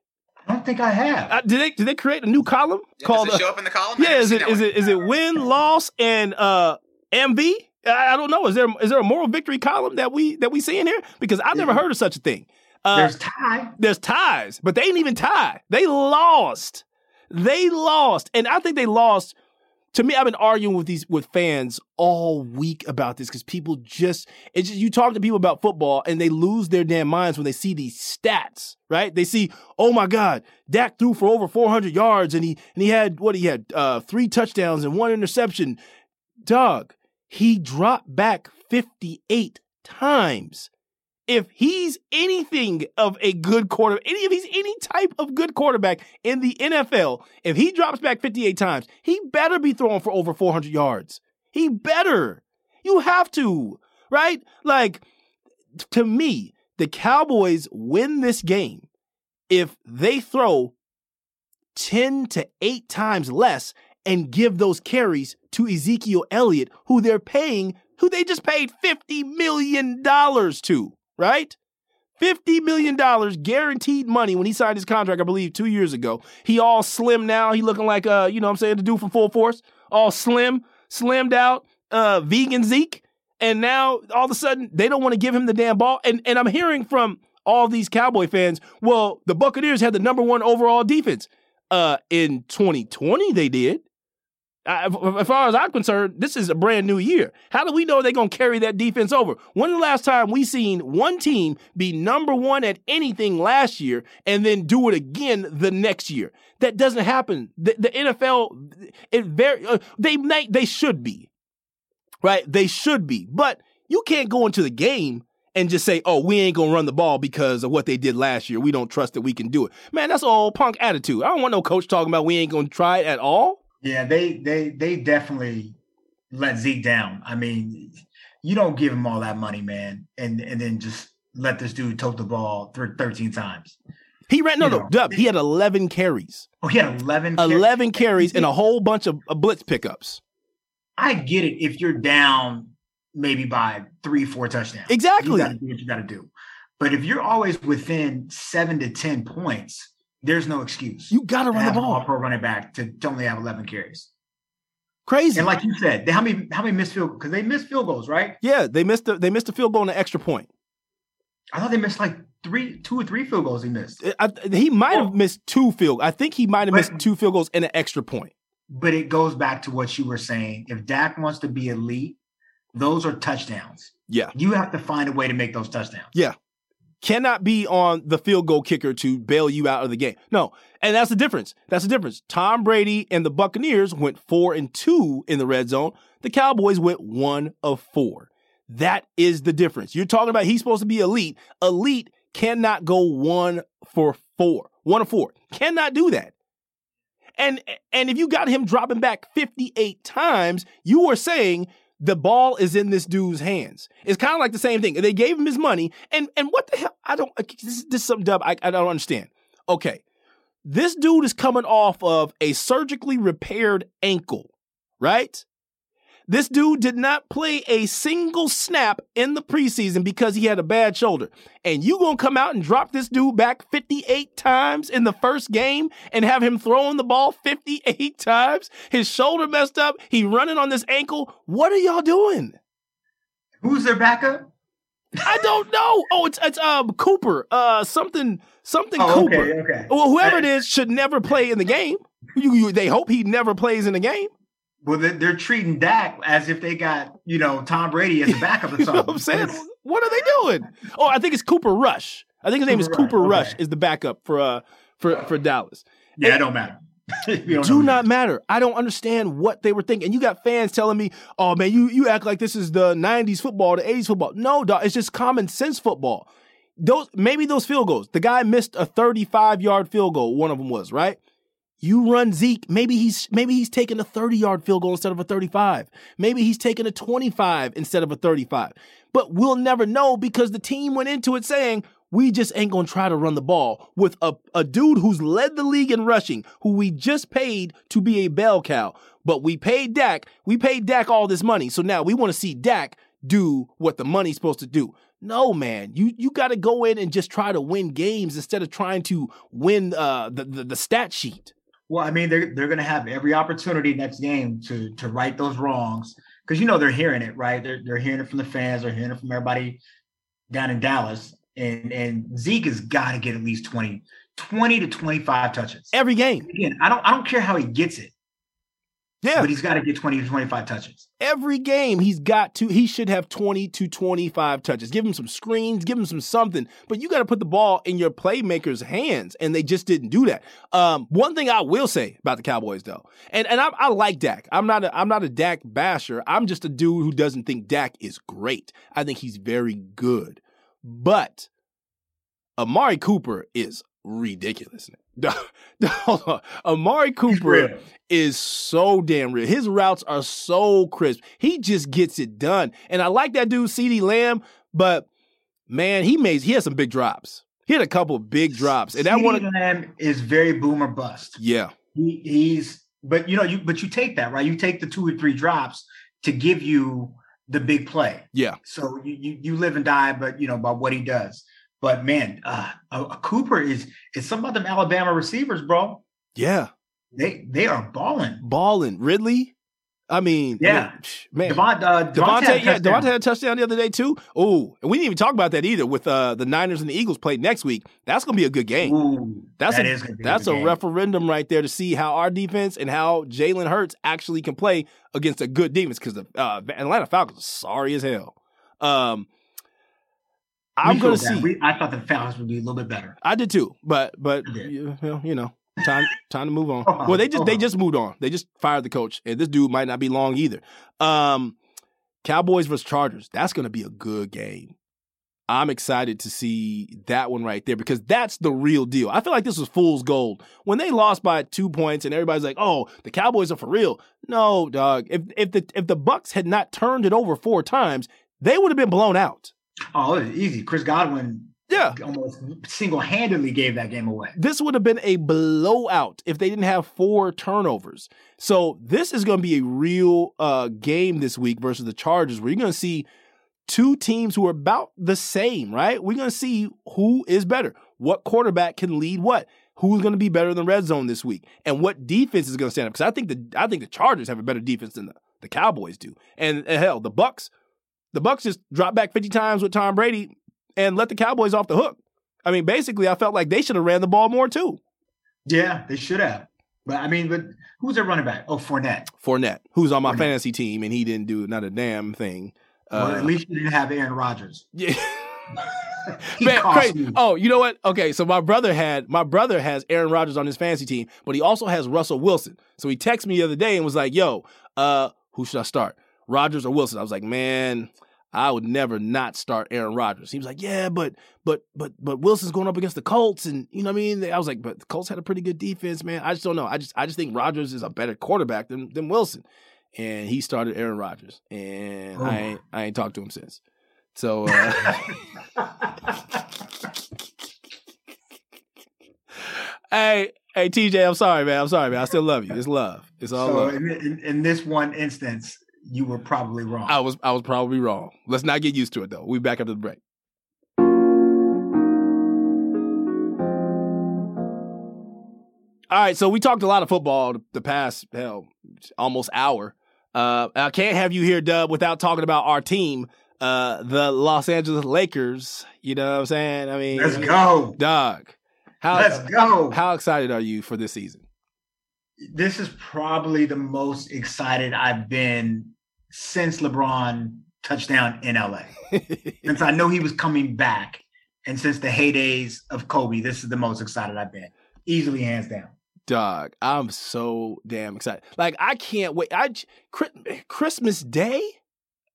S4: I don't think I have.
S2: Uh, did they did they create a new column
S3: Yeah,
S2: called?
S3: Does it
S2: uh,
S3: show up in the column?
S2: Yeah, is
S3: seen
S2: it
S3: that
S2: is
S3: one.
S2: it is it win, loss, and uh MV? I, don't know. Is there is there a moral victory column that we that we see in here? Because I've never heard of such a thing. Uh,
S4: There's tie.
S2: there's ties, but they ain't even tie. They lost. They lost, and I think they lost. To me, I've been arguing with these with fans all week about this because people just it's just you talk to people about football and they lose their damn minds when they see these stats, right? They see, oh my God, Dak threw for over 400 yards and he and he had what he had uh, three touchdowns and one interception. Dog, he dropped back 58 times. If he's anything of a good quarterback, any if he's any type of good quarterback in the NFL, if he drops back 58 times, he better be throwing for over 400 yards. He better. You have to, right? Like to me, the Cowboys win this game if they throw 10 to 8 times less and give those carries to Ezekiel Elliott, who they're paying, who they just paid $50 million to, right? $50 million guaranteed money when he signed his contract, I believe, two years ago. He all slim now. He looking like, uh, you know what I'm saying, the dude from Full Force. All slim, slimmed out, uh, vegan Zeke. And now all of a sudden they don't want to give him the damn ball. And and I'm hearing from all these Cowboy fans, well, the Buccaneers had the number one overall defense. Uh, in 2020 they did. As far as I'm concerned, this is a brand new year. How do we know they're going to carry that defense over? When the last time we seen one team be number one at anything last year and then do it again the next year? That doesn't happen. The, the NFL, it very uh, they they should be right? They should be, but you can't go into the game and just say, "Oh, we ain't gonna run the ball because of what they did last year. We don't trust that we can do it." Man, that's all punk attitude. I don't want no coach talking about we ain't gonna try it at all.
S4: Yeah, they they they definitely let Zeke down. I mean, you don't give him all that money, man, and and then just let this dude tote the ball 13 times.
S2: He ran no you no dub. He had 11 carries.
S4: Oh, he had 11
S2: 11 carries and a whole bunch of, of blitz pickups.
S4: I get it if you're down maybe by three, four touchdowns.
S2: Exactly. You
S4: got to do what you got to do. But if you're always within seven to 10 points, there's no excuse.
S2: You got to run the ball.
S4: For running back to, to only have 11 carries.
S2: Crazy.
S4: And like you said, they, how many how many missed field because they missed field goals, right?
S2: Yeah, they missed a, they missed a field goal and an extra point.
S4: I thought they missed like three, two or three field goals. He missed.
S2: I, he might have oh. missed two field. I think he might have missed two field goals and an extra point.
S4: But it goes back to what you were saying. If Dak wants to be elite, those are touchdowns.
S2: Yeah.
S4: You have to find a way to make those touchdowns.
S2: Yeah. Cannot be on the field goal kicker to bail you out of the game. No. And that's the difference. That's the difference. Tom Brady and the Buccaneers went four and two in the red zone. The Cowboys went one of four. That is the difference. You're talking about he's supposed to be elite. Elite cannot go one for four. One of four. Cannot do that. And and if you got him dropping back 58 times, you are saying the ball is in this dude's hands. It's kind of like the same thing. They gave him his money, and and what the hell? I don't. This, this is some dub. I, I don't understand. Okay, this dude is coming off of a surgically repaired ankle, right? This dude did not play a single snap in the preseason because he had a bad shoulder. And you gonna come out and drop this dude back 58 times in the first game and have him throwing the ball 58 times? His shoulder messed up. He running on this ankle. What are y'all doing?
S4: Who's their backup?
S2: I don't know. Oh, it's it's um Cooper. Uh, something something oh, Cooper. Okay, okay. Well, whoever it is should never play in the game. You, you, they hope he never plays in the game.
S4: Well, they're treating Dak as if they got you know Tom Brady as a backup or something. you know
S2: I'm saying, what are they doing? Oh, I think it's Cooper Rush. I think his Cooper name is Cooper Rush. Rush. Is the backup for uh for for Dallas?
S4: Yeah, and, it don't matter.
S2: don't do not matter. I don't understand what they were thinking. And you got fans telling me, "Oh man, you you act like this is the '90s football, the '80s football." No, dog, it's just common sense football. Those maybe those field goals. The guy missed a 35 yard field goal. One of them was right. You run Zeke, maybe he's maybe he's taking a 30-yard field goal instead of a 35. Maybe he's taking a 25 instead of a 35. But we'll never know because the team went into it saying, we just ain't gonna try to run the ball with a, a dude who's led the league in rushing, who we just paid to be a bell cow. But we paid Dak, we paid Dak all this money. So now we want to see Dak do what the money's supposed to do. No, man, you you got to go in and just try to win games instead of trying to win uh, the, the the stat sheet.
S4: Well, I mean, they're they're going to have every opportunity next game to to right those wrongs because you know they're hearing it, right? They're they're hearing it from the fans, they're hearing it from everybody down in Dallas, and and Zeke has got to get at least 20, 20 to twenty five touches
S2: every game.
S4: Again, I don't I don't care how he gets it.
S2: Yeah.
S4: But he's got to get 20 to 25 touches.
S2: Every game he's got to he should have 20 to 25 touches. Give him some screens, give him some something. But you got to put the ball in your playmakers' hands, and they just didn't do that. Um, one thing I will say about the Cowboys though, and and I, I like Dak. I'm not a, I'm not a Dak basher. I'm just a dude who doesn't think Dak is great. I think he's very good, but Amari Cooper is ridiculous. Hold on. Amari Cooper is so damn real. His routes are so crisp. He just gets it done. And I like that dude, CeeDee Lamb, but man, he made he had some big drops. He had a couple big drops. And that one
S4: Lamb is very boomer bust.
S2: Yeah.
S4: He, he's but you know, you but you take that, right? You take the two or three drops to give you the big play.
S2: Yeah.
S4: So you you, you live and die, but you know, by what he does. But man, uh, Cooper is is some of them Alabama receivers, bro.
S2: Yeah,
S4: they they are balling,
S2: balling. Ridley, I mean,
S4: yeah,
S2: I mean, man,
S4: Devont, uh,
S2: Devontae, yeah, Devontae had a touchdown the other day too. Oh, and we didn't even talk about that either. With uh, the Niners and the Eagles play next week, that's going to be a good game.
S4: Ooh,
S2: that's
S4: that
S2: a that's a, a referendum right there to see how our defense and how Jalen Hurts actually can play against a good defense because the uh, Atlanta Falcons are sorry as hell. Um, I'm going to see.
S4: We, I thought the Falcons would be a little bit better.
S2: I did too, but but you, you know, time time to move on. oh, well, they just they just moved on. They just fired the coach, and this dude might not be long either. Um, Cowboys versus Chargers. That's going to be a good game. I'm excited to see that one right there because that's the real deal. I feel like this was fool's gold when they lost by two points, and everybody's like, "Oh, the Cowboys are for real." No, dog. If if the if the Bucs had not turned it over four times, they would have been blown out.
S4: Oh, easy. Chris Godwin
S2: yeah.
S4: Almost single handedly gave that game away.
S2: This would have been a blowout if they didn't have four turnovers. So this is going to be a real uh, game this week versus the Chargers, where you're going to see two teams who are about the same, right? We're going to see who is better. What quarterback can lead what? Who's going to be better in the red zone this week? And what defense is going to stand up? Because I think the I think the Chargers have a better defense than the, the Cowboys do. And, and hell, the Bucs the Bucs just dropped back 50 times with Tom Brady and let the Cowboys off the hook. I mean, basically, I felt like they should have ran the ball more too.
S4: Yeah, they should have. But I mean, but who's their running back? Oh, Fournette.
S2: Fournette, who's on my Fournette. fantasy team, and he didn't do not a damn thing.
S4: Well, uh, at least you didn't have Aaron Rodgers.
S2: Yeah. Man, crazy. Oh, you know what? Okay, so my brother had my brother has Aaron Rodgers on his fantasy team, but he also has Russell Wilson. So he texted me the other day and was like, "Yo, uh, who should I start? Rodgers or Wilson?" I was like, "Man, I would never not start Aaron Rodgers. He was like, yeah, but but but but Wilson's going up against the Colts, and you know what I mean. I was like, but the Colts had a pretty good defense, man. I just don't know. I just I just think Rodgers is a better quarterback than than Wilson, and he started Aaron Rodgers, and oh. I ain't I ain't talked to him since. So. Uh, hey, hey, TJ, I'm sorry, man. I'm sorry, man. I still love you. It's love. It's all
S4: so
S2: love.
S4: In, in, in this one instance, you were probably wrong.
S2: I was I was probably wrong. Let's not get used to it though. We back up to the break. All right, so we talked a lot of football the past hell almost hour. Uh, I can't have you here, Dub, without talking about our team, uh, the Los Angeles Lakers. You know what I'm saying? I mean,
S4: let's go,
S2: dog. How,
S4: let's go.
S2: How excited are you for this season?
S4: This is probably the most excited I've been since LeBron touchdown in LA. since I know he was coming back, and since the heydays of Kobe, this is the most excited I've been. Easily, hands down.
S2: Dog, I'm so damn excited. Like I can't wait. I Christmas Day.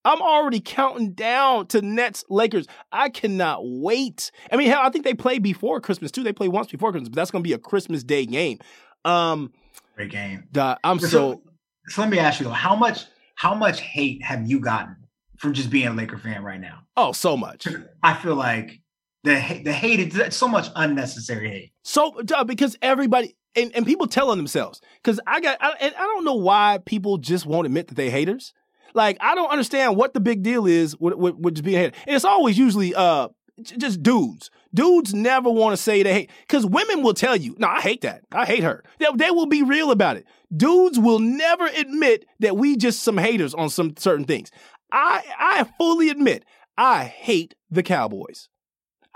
S2: I'm already counting down to Nets Lakers. I cannot wait. I mean, hell, I think they play before Christmas too. They play once before Christmas, but that's going to be a Christmas Day game. Um,
S4: Great game.
S2: I'm so, so.
S4: So let me ask you though, how much how much hate have you gotten from just being a Laker fan right now?
S2: Oh, so much.
S4: I feel like the the hate is so much unnecessary hate.
S2: So because everybody and, and people telling themselves because I got I, and I don't know why people just won't admit that they haters. Like I don't understand what the big deal is with, with, with just being a hater. And it's always usually uh just dudes. Dudes never want to say they hate because women will tell you, no, I hate that. I hate her. They, they, will be real about it. Dudes will never admit that we just some haters on some certain things. I I fully admit I hate the Cowboys.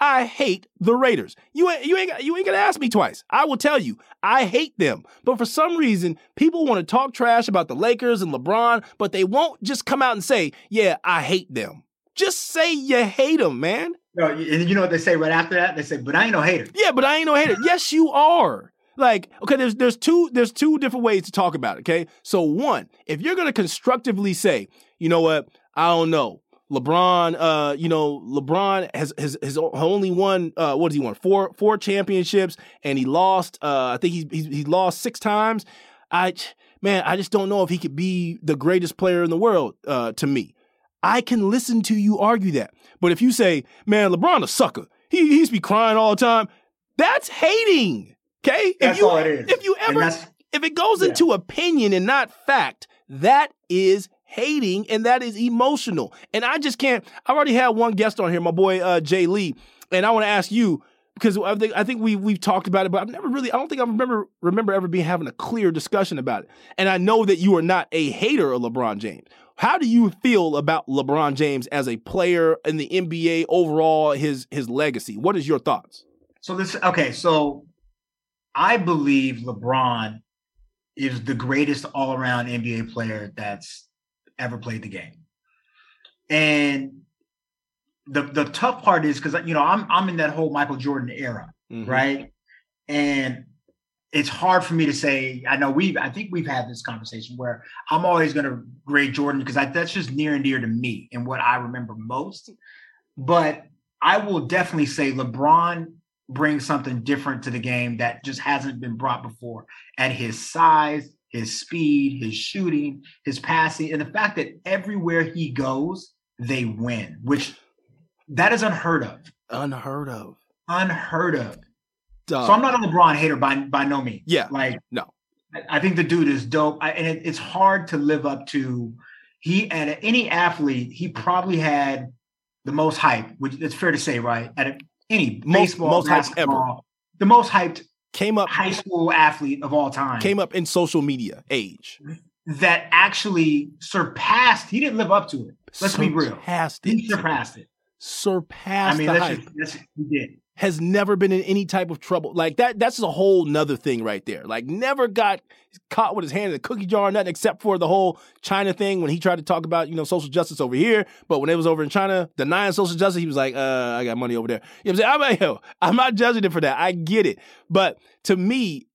S2: I hate the Raiders. You ain't you ain't you ain't gonna ask me twice. I will tell you, I hate them. But for some reason, people want to talk trash about the Lakers and LeBron, but they won't just come out and say, "Yeah, I hate them." Just say you hate them, man.
S4: No, and you know what they say right after that? They say, "But I ain't no hater."
S2: Yeah, but I ain't no hater. yes, you are. Like, okay, there's there's two there's two different ways to talk about it. Okay, so one, if you're gonna constructively say, you know what, I don't know. LeBron, uh, you know, LeBron has has, has only won uh, what does he won four four championships, and he lost. Uh, I think he's, he's he lost six times. I man, I just don't know if he could be the greatest player in the world. Uh, to me, I can listen to you argue that, but if you say, man, LeBron a sucker, he he's be crying all the time. That's hating. Okay,
S4: that's
S2: if you,
S4: all it is.
S2: If you ever if it goes yeah. into opinion and not fact, that is hating and that is emotional. And I just can't. I've already had one guest on here, my boy uh, Jay Lee, and I want to ask you because I think I think we we've talked about it, but I've never really. I don't think I remember remember ever being having a clear discussion about it. And I know that you are not a hater of LeBron James. How do you feel about LeBron James as a player in the NBA overall? His his legacy. What is your thoughts?
S4: So this okay. So I believe LeBron is the greatest all around NBA player that's ever played the game. And the the tough part is because you know I'm I'm in that whole Michael Jordan era, mm-hmm. right? And it's hard for me to say. I know we've I think we've had this conversation where I'm always going to grade Jordan because that's just near and dear to me and what I remember most. But I will definitely say LeBron brings something different to the game that just hasn't been brought before at his size, his speed, his shooting, his passing, and the fact that everywhere he goes, they win, which that is unheard of.
S2: Unheard of.
S4: Unheard of. So I'm not a LeBron hater by by no means.
S2: Yeah.
S4: Like
S2: no.
S4: I, think the dude is dope, I, and it, it's hard to live up to. He at any athlete, he probably had the most hype, which it's fair to say, right? At any most, baseball, most hyped ever. The most hyped
S2: came up
S4: high school athlete of all time.
S2: Came up in social media age.
S4: That actually surpassed. He didn't live up to it. Let's surpassed be real.
S2: Surpassed
S4: it. He surpassed it.
S2: Surpassed. I mean,
S4: that's, just, that's he did
S2: has never been in any type of trouble. Like that, that's a whole nother thing right there. Like never got caught with his hand in the cookie jar or nothing except for the whole China thing when he tried to talk about, you know, social justice over here. But when it was over in China, denying social justice, he was like, uh, I got money over there. You know what I'm saying? I'm, I'm not judging it for that. I get it. But to me,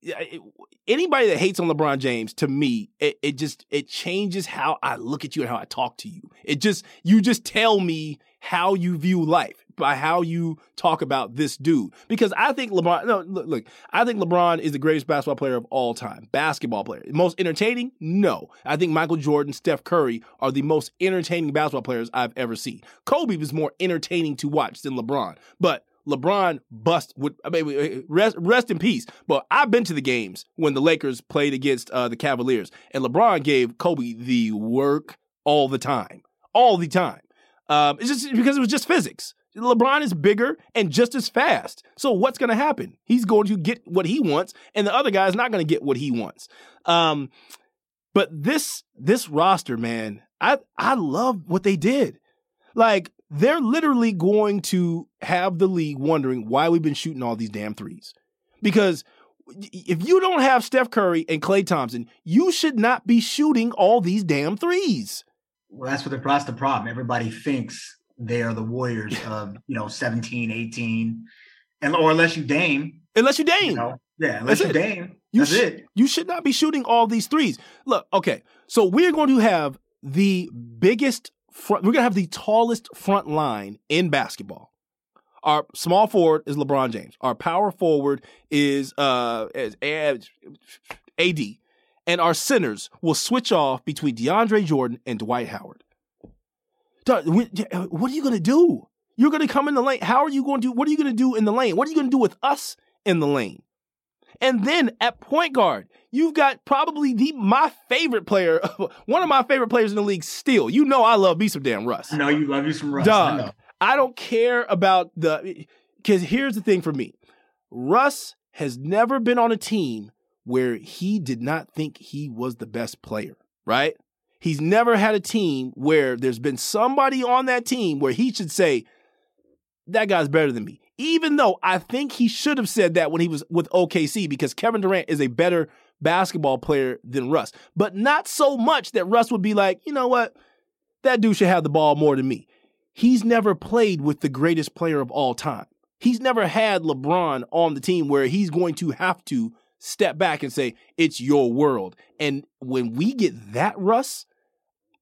S2: anybody that hates on LeBron James, to me, it, it just, it changes how I look at you and how I talk to you. It just, you just tell me how you view life by how you talk about this dude. Because I think LeBron, no, look, look, I think LeBron is the greatest basketball player of all time. Basketball player. Most entertaining? No. I think Michael Jordan, Steph Curry are the most entertaining basketball players I've ever seen. Kobe was more entertaining to watch than LeBron. But LeBron bust would I mean rest rest in peace. But I've been to the games when the Lakers played against uh, the Cavaliers, and LeBron gave Kobe the work all the time, all the time. Um, it's just because it was just physics. LeBron is bigger and just as fast. So what's going to happen? He's going to get what he wants, and the other guy is not going to get what he wants. Um, but this this roster, man, I I love what they did. Like they're literally going to have the league wondering why we've been shooting all these damn threes. Because if you don't have Steph Curry and Klay Thompson, you should not be shooting all these damn threes.
S4: Well, that's what the, that's the problem. Everybody thinks they are the Warriors of, you know, 17, 18, and or unless you Dame.
S2: Unless you Dame.
S4: You know? Yeah, unless that's you it. Dame. You that's sh- it.
S2: You should not be shooting all these threes. Look, okay. So we're going to have the biggest front, we're going to have the tallest front line in basketball. Our small forward is LeBron James. Our power forward is uh is AD. And our centers will switch off between DeAndre Jordan and Dwight Howard. What are you going to do? You're going to come in the lane. How are you going to do? What are you going to do in the lane? What are you going to do with us in the lane? And then at point guard, you've got probably the my favorite player, one of my favorite players in the league. Still, you know I love me some damn Russ.
S4: Know you love you some Russ.
S2: Dog, I, I don't care about the because here's the thing for me, Russ has never been on a team where he did not think he was the best player. Right? He's never had a team where there's been somebody on that team where he should say, that guy's better than me. Even though I think he should have said that when he was with OKC because Kevin Durant is a better basketball player than Russ, but not so much that Russ would be like, you know what, that dude should have the ball more than me. He's never played with the greatest player of all time. He's never had LeBron on the team where he's going to have to step back and say, it's your world. And when we get that, Russ,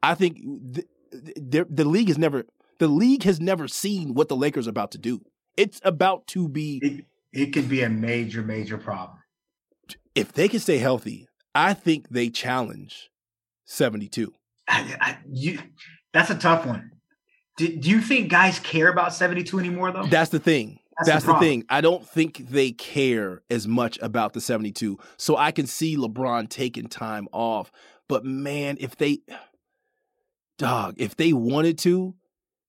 S2: I think the, the, the league has never the league has never seen what the Lakers are about to do. It's about to be.
S4: It, it could be a major, major problem.
S2: If they can stay healthy, I think they challenge 72.
S4: I, I, you, that's a tough one. Do, do you think guys care about 72 anymore, though?
S2: That's the thing. That's, That's the, the, thing. I don't think they care as much about the 72. So I can see LeBron taking time off. But man, if they, dog, if they wanted to,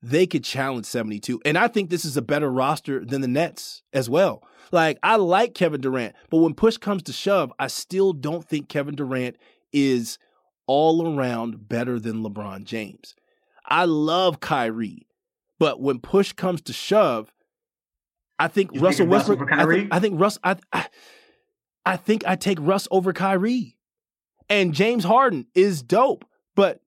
S2: they could challenge 72. And I think this is a better roster than the Nets as well. Like, I like Kevin Durant, but when push comes to shove, I still don't think Kevin Durant is all around better than LeBron James. I love Kyrie, but when push comes to shove, I think
S4: you
S2: Russell Westbrook.
S4: Russ I, think,
S2: I think Russ. I, I, I think I take Russ over Kyrie, and James Harden is dope, but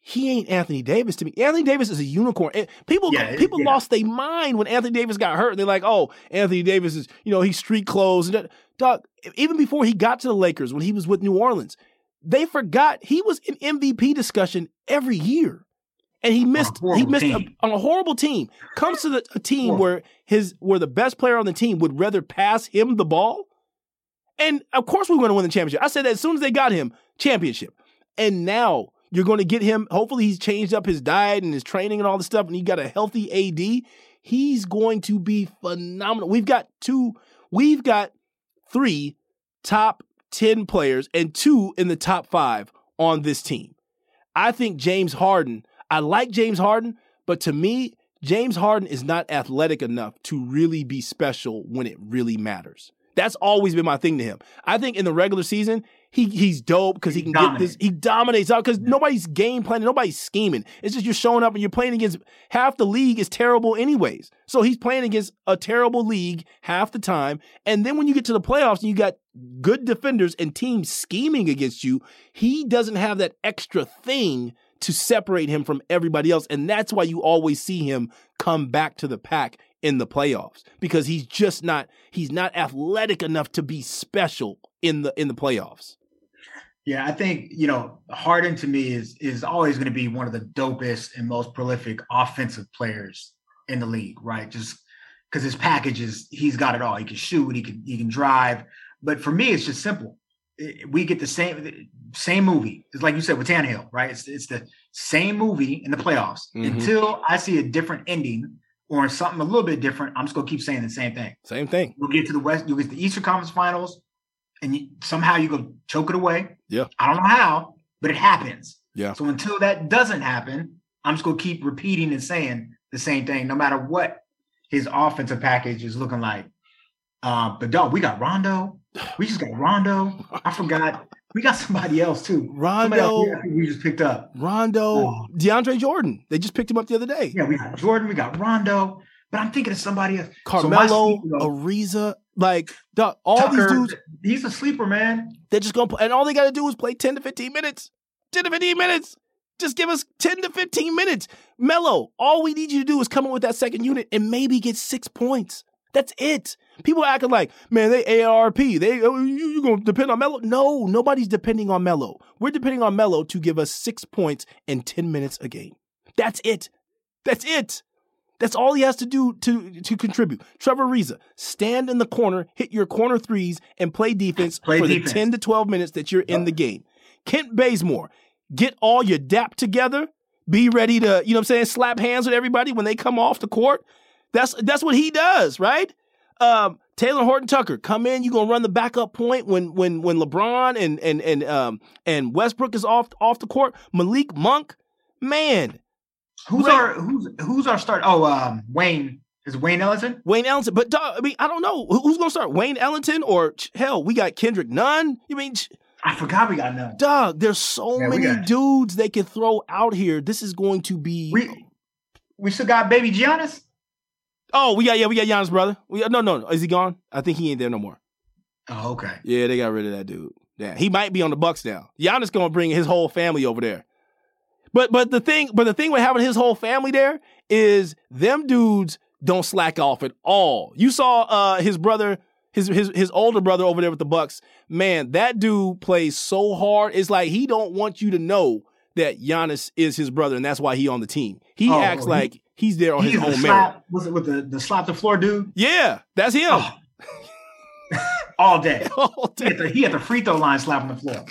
S2: he ain't Anthony Davis to me. Anthony Davis is a unicorn. And People yeah, people yeah. lost their mind when Anthony Davis got hurt. They're like, oh, Anthony Davis is you know he's street clothes and Doug. Even before he got to the Lakers, when he was with New Orleans, they forgot he was in MVP discussion every year and he missed he missed a, on a horrible team. Comes to the, a team where his where the best player on the team would rather pass him the ball. And of course we are going to win the championship. I said that as soon as they got him, championship. And now you're going to get him. Hopefully he's changed up his diet and his training and all the stuff, and he got a healthy AD. He's going to be phenomenal. We've got two, we've got three top 10 players and two in the top five on this team. I think James Harden I like James Harden, but to me, James Harden is not athletic enough to really be special when it really matters. That's always been my thing to him. I think in the regular season, he he's dope because he can get this. He dominates out because nobody's game planning, nobody's scheming. It's just you're showing up and you're playing against half the league is terrible anyways. So he's playing against a terrible league half the time. And then when you get to the playoffs and you got good defenders and teams scheming against you, he doesn't have that extra thing to separate him from everybody else. And that's why you always see him come back to the pack in the playoffs because he's just not he's not athletic enough to be special in the in the playoffs.
S4: Yeah, I think you know Harden to me is is always going to be one of the dopest and most prolific offensive players in the league, right? Just because his package is he's got it all. He can shoot, he can he can drive. But for me, it's just simple we get the same same movie. It's like you said with Tannehill, right? It's it's the same movie in the playoffs mm-hmm. until I see a different ending or something a little bit different. I'm just gonna keep saying the same thing.
S2: Same thing.
S4: You'll get to the West. You'll get to the Eastern Conference Finals, and you, somehow you go choke it away.
S2: Yeah.
S4: I don't know how, but it happens.
S2: Yeah.
S4: So until that doesn't happen, I'm just gonna keep repeating and saying the same thing, no matter what his offensive package is looking like. Uh, but dog, we got Rondo. We just got Rondo. I forgot. We got somebody else too.
S2: Rondo.
S4: Else we just picked up.
S2: Rondo. Oh. DeAndre Jordan. They just picked him up the other day.
S4: Yeah, we got Jordan. We got Rondo. But I'm thinking of somebody else.
S2: Carmelo, so Ariza, like all Tucker, these dudes.
S4: He's a sleeper, man.
S2: They're just gonna play, and all they got to do is play 10 to 15 minutes. 10 to 15 minutes. Just give us 10 to 15 minutes. Melo, all we need you to do is come in with that second unit and maybe get six points. That's it. People acting like, man, they ARP. They oh, you, you gonna depend on Melo? No, nobody's depending on Melo. We're depending on Melo to give us six points in ten minutes a game. That's it. That's it. That's all he has to do to to contribute. Trevor Ariza, stand in the corner, hit your corner threes, and play defense play for defense. the ten to twelve minutes that you're in the game. Kent Bazemore, get all your dap together. Be ready to, you know what I'm saying, slap hands with everybody when they come off the court. That's that's what he does, right? Um, Talen Horton Tucker, come in. You gonna run the backup point when when when LeBron and and and um and Westbrook is off off the court. Malik Monk, man.
S4: Who's Wayne, our who's who's our start? Oh, um, Wayne is Wayne Ellington.
S2: Wayne Ellington, but dog, I mean, I don't know who's gonna start. Wayne Ellington or hell, we got Kendrick Nunn. You mean?
S4: I forgot we got Nunn.
S2: Doug, there's so yeah, many dudes they can throw out here. This is going to be.
S4: We, we still got baby Giannis.
S2: Oh, we got yeah, we got Giannis' brother. We got, no, no, no. Is he gone? I think he ain't there no more.
S4: Oh, okay.
S2: Yeah, they got rid of that dude. Yeah, he might be on the Bucks now. Giannis gonna bring his whole family over there. But but the thing but the thing with having his whole family there is them dudes don't slack off at all. You saw uh, his brother, his his his older brother over there with the Bucks. Man, that dude plays so hard. It's like he don't want you to know that Giannis is his brother, and that's why he on the team. He
S4: Oh,
S2: acts
S4: he-
S2: like he's there on
S4: He's
S2: his
S4: the
S2: own merit.
S4: slap, was it with the, the slap the floor dude?
S2: Yeah, that's him.
S4: Oh. All day.
S2: All
S4: He
S2: day.
S4: at, the, he at the free throw line slapping the floor.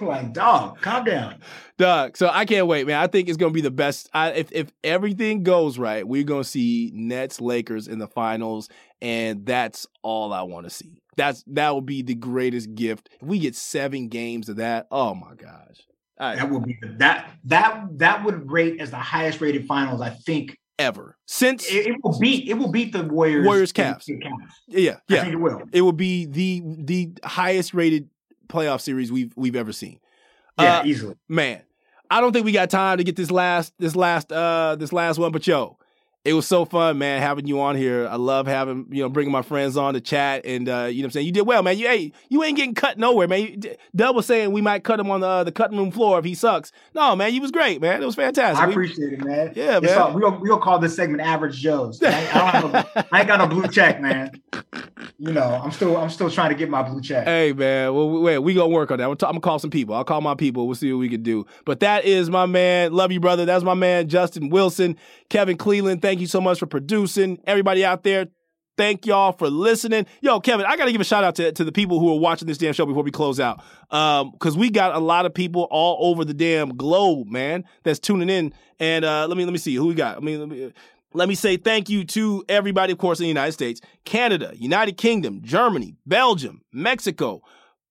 S4: like, dog, calm down.
S2: Doug, so I can't wait, man. I think it's gonna be the best. I, if if everything goes right, we're gonna see Nets Lakers in the finals, and that's all I want to see. That's that will be the greatest gift. If we get seven games of that, oh my gosh, I,
S4: That would be the, that that that would rate as the highest rated finals. I think
S2: ever since
S4: it, it will beat it will beat the Warriors.
S2: Warriors Cavs. yeah
S4: I
S2: yeah
S4: think it will.
S2: it would be the the highest rated playoff series we've we've ever seen.
S4: Yeah,
S2: Uh,
S4: easily.
S2: man, I don't think we got time to get this last this last uh this last one, but yo, it was so fun, man, having you on here. I love having you know bringing my friends on to chat, and uh, you know what I'm saying. You did well, man. You hey, you ain't getting cut nowhere, man. Dub was saying we might cut him on the uh, the cutting room floor if he sucks. No, man, you was great, man. It was fantastic.
S4: I
S2: We-
S4: appreciate it, man.
S2: Yeah,
S4: It's
S2: man.
S4: all- we'll we'll call this segment "Average Joe's." I, ain't- I don't have a, I ain't got no blue check, man. You know, I'm still I'm still trying to get my blue check.
S2: Hey man, well, we- wait, we gonna work on that. I'm gonna, I'm gonna call some people. I'll call my people. We'll see what we can do. But that is my man. Love you, brother. That's my man, Justin Wilson, Kevin Cleveland. Thank you so much for producing. Everybody out there, thank y'all for listening. Yo, Kevin, I gotta give a shout out to, to the people who are watching this damn show before we close out. Um, cause we got a lot of people all over the damn globe, man, that's tuning in. And uh, let me let me see who we got. I mean, let me. Let me say thank you to everybody, of course, in the United States, Canada, United Kingdom, Germany, Belgium, Mexico,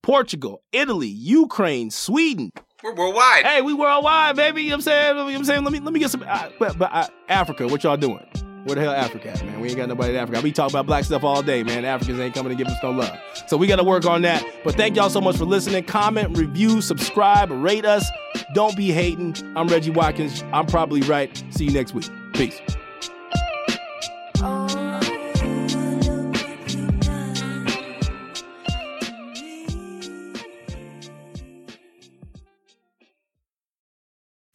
S2: Portugal, Italy, Ukraine, Sweden.
S3: We're worldwide.
S2: Hey, we worldwide, baby. You know what I'm saying? You know what I'm saying? Let me let me get some. Uh, but but uh, Africa, what y'all doing? Where the hell Africa at, man? We ain't got nobody in Africa. I be talking about black stuff all day, man. Africans ain't coming to give us no love. So we got to work on that. But thank y'all so much for listening. Comment, review, subscribe, rate us. Don't be hating. I'm Reggie Watkins. I'm probably right. See you next week. Peace.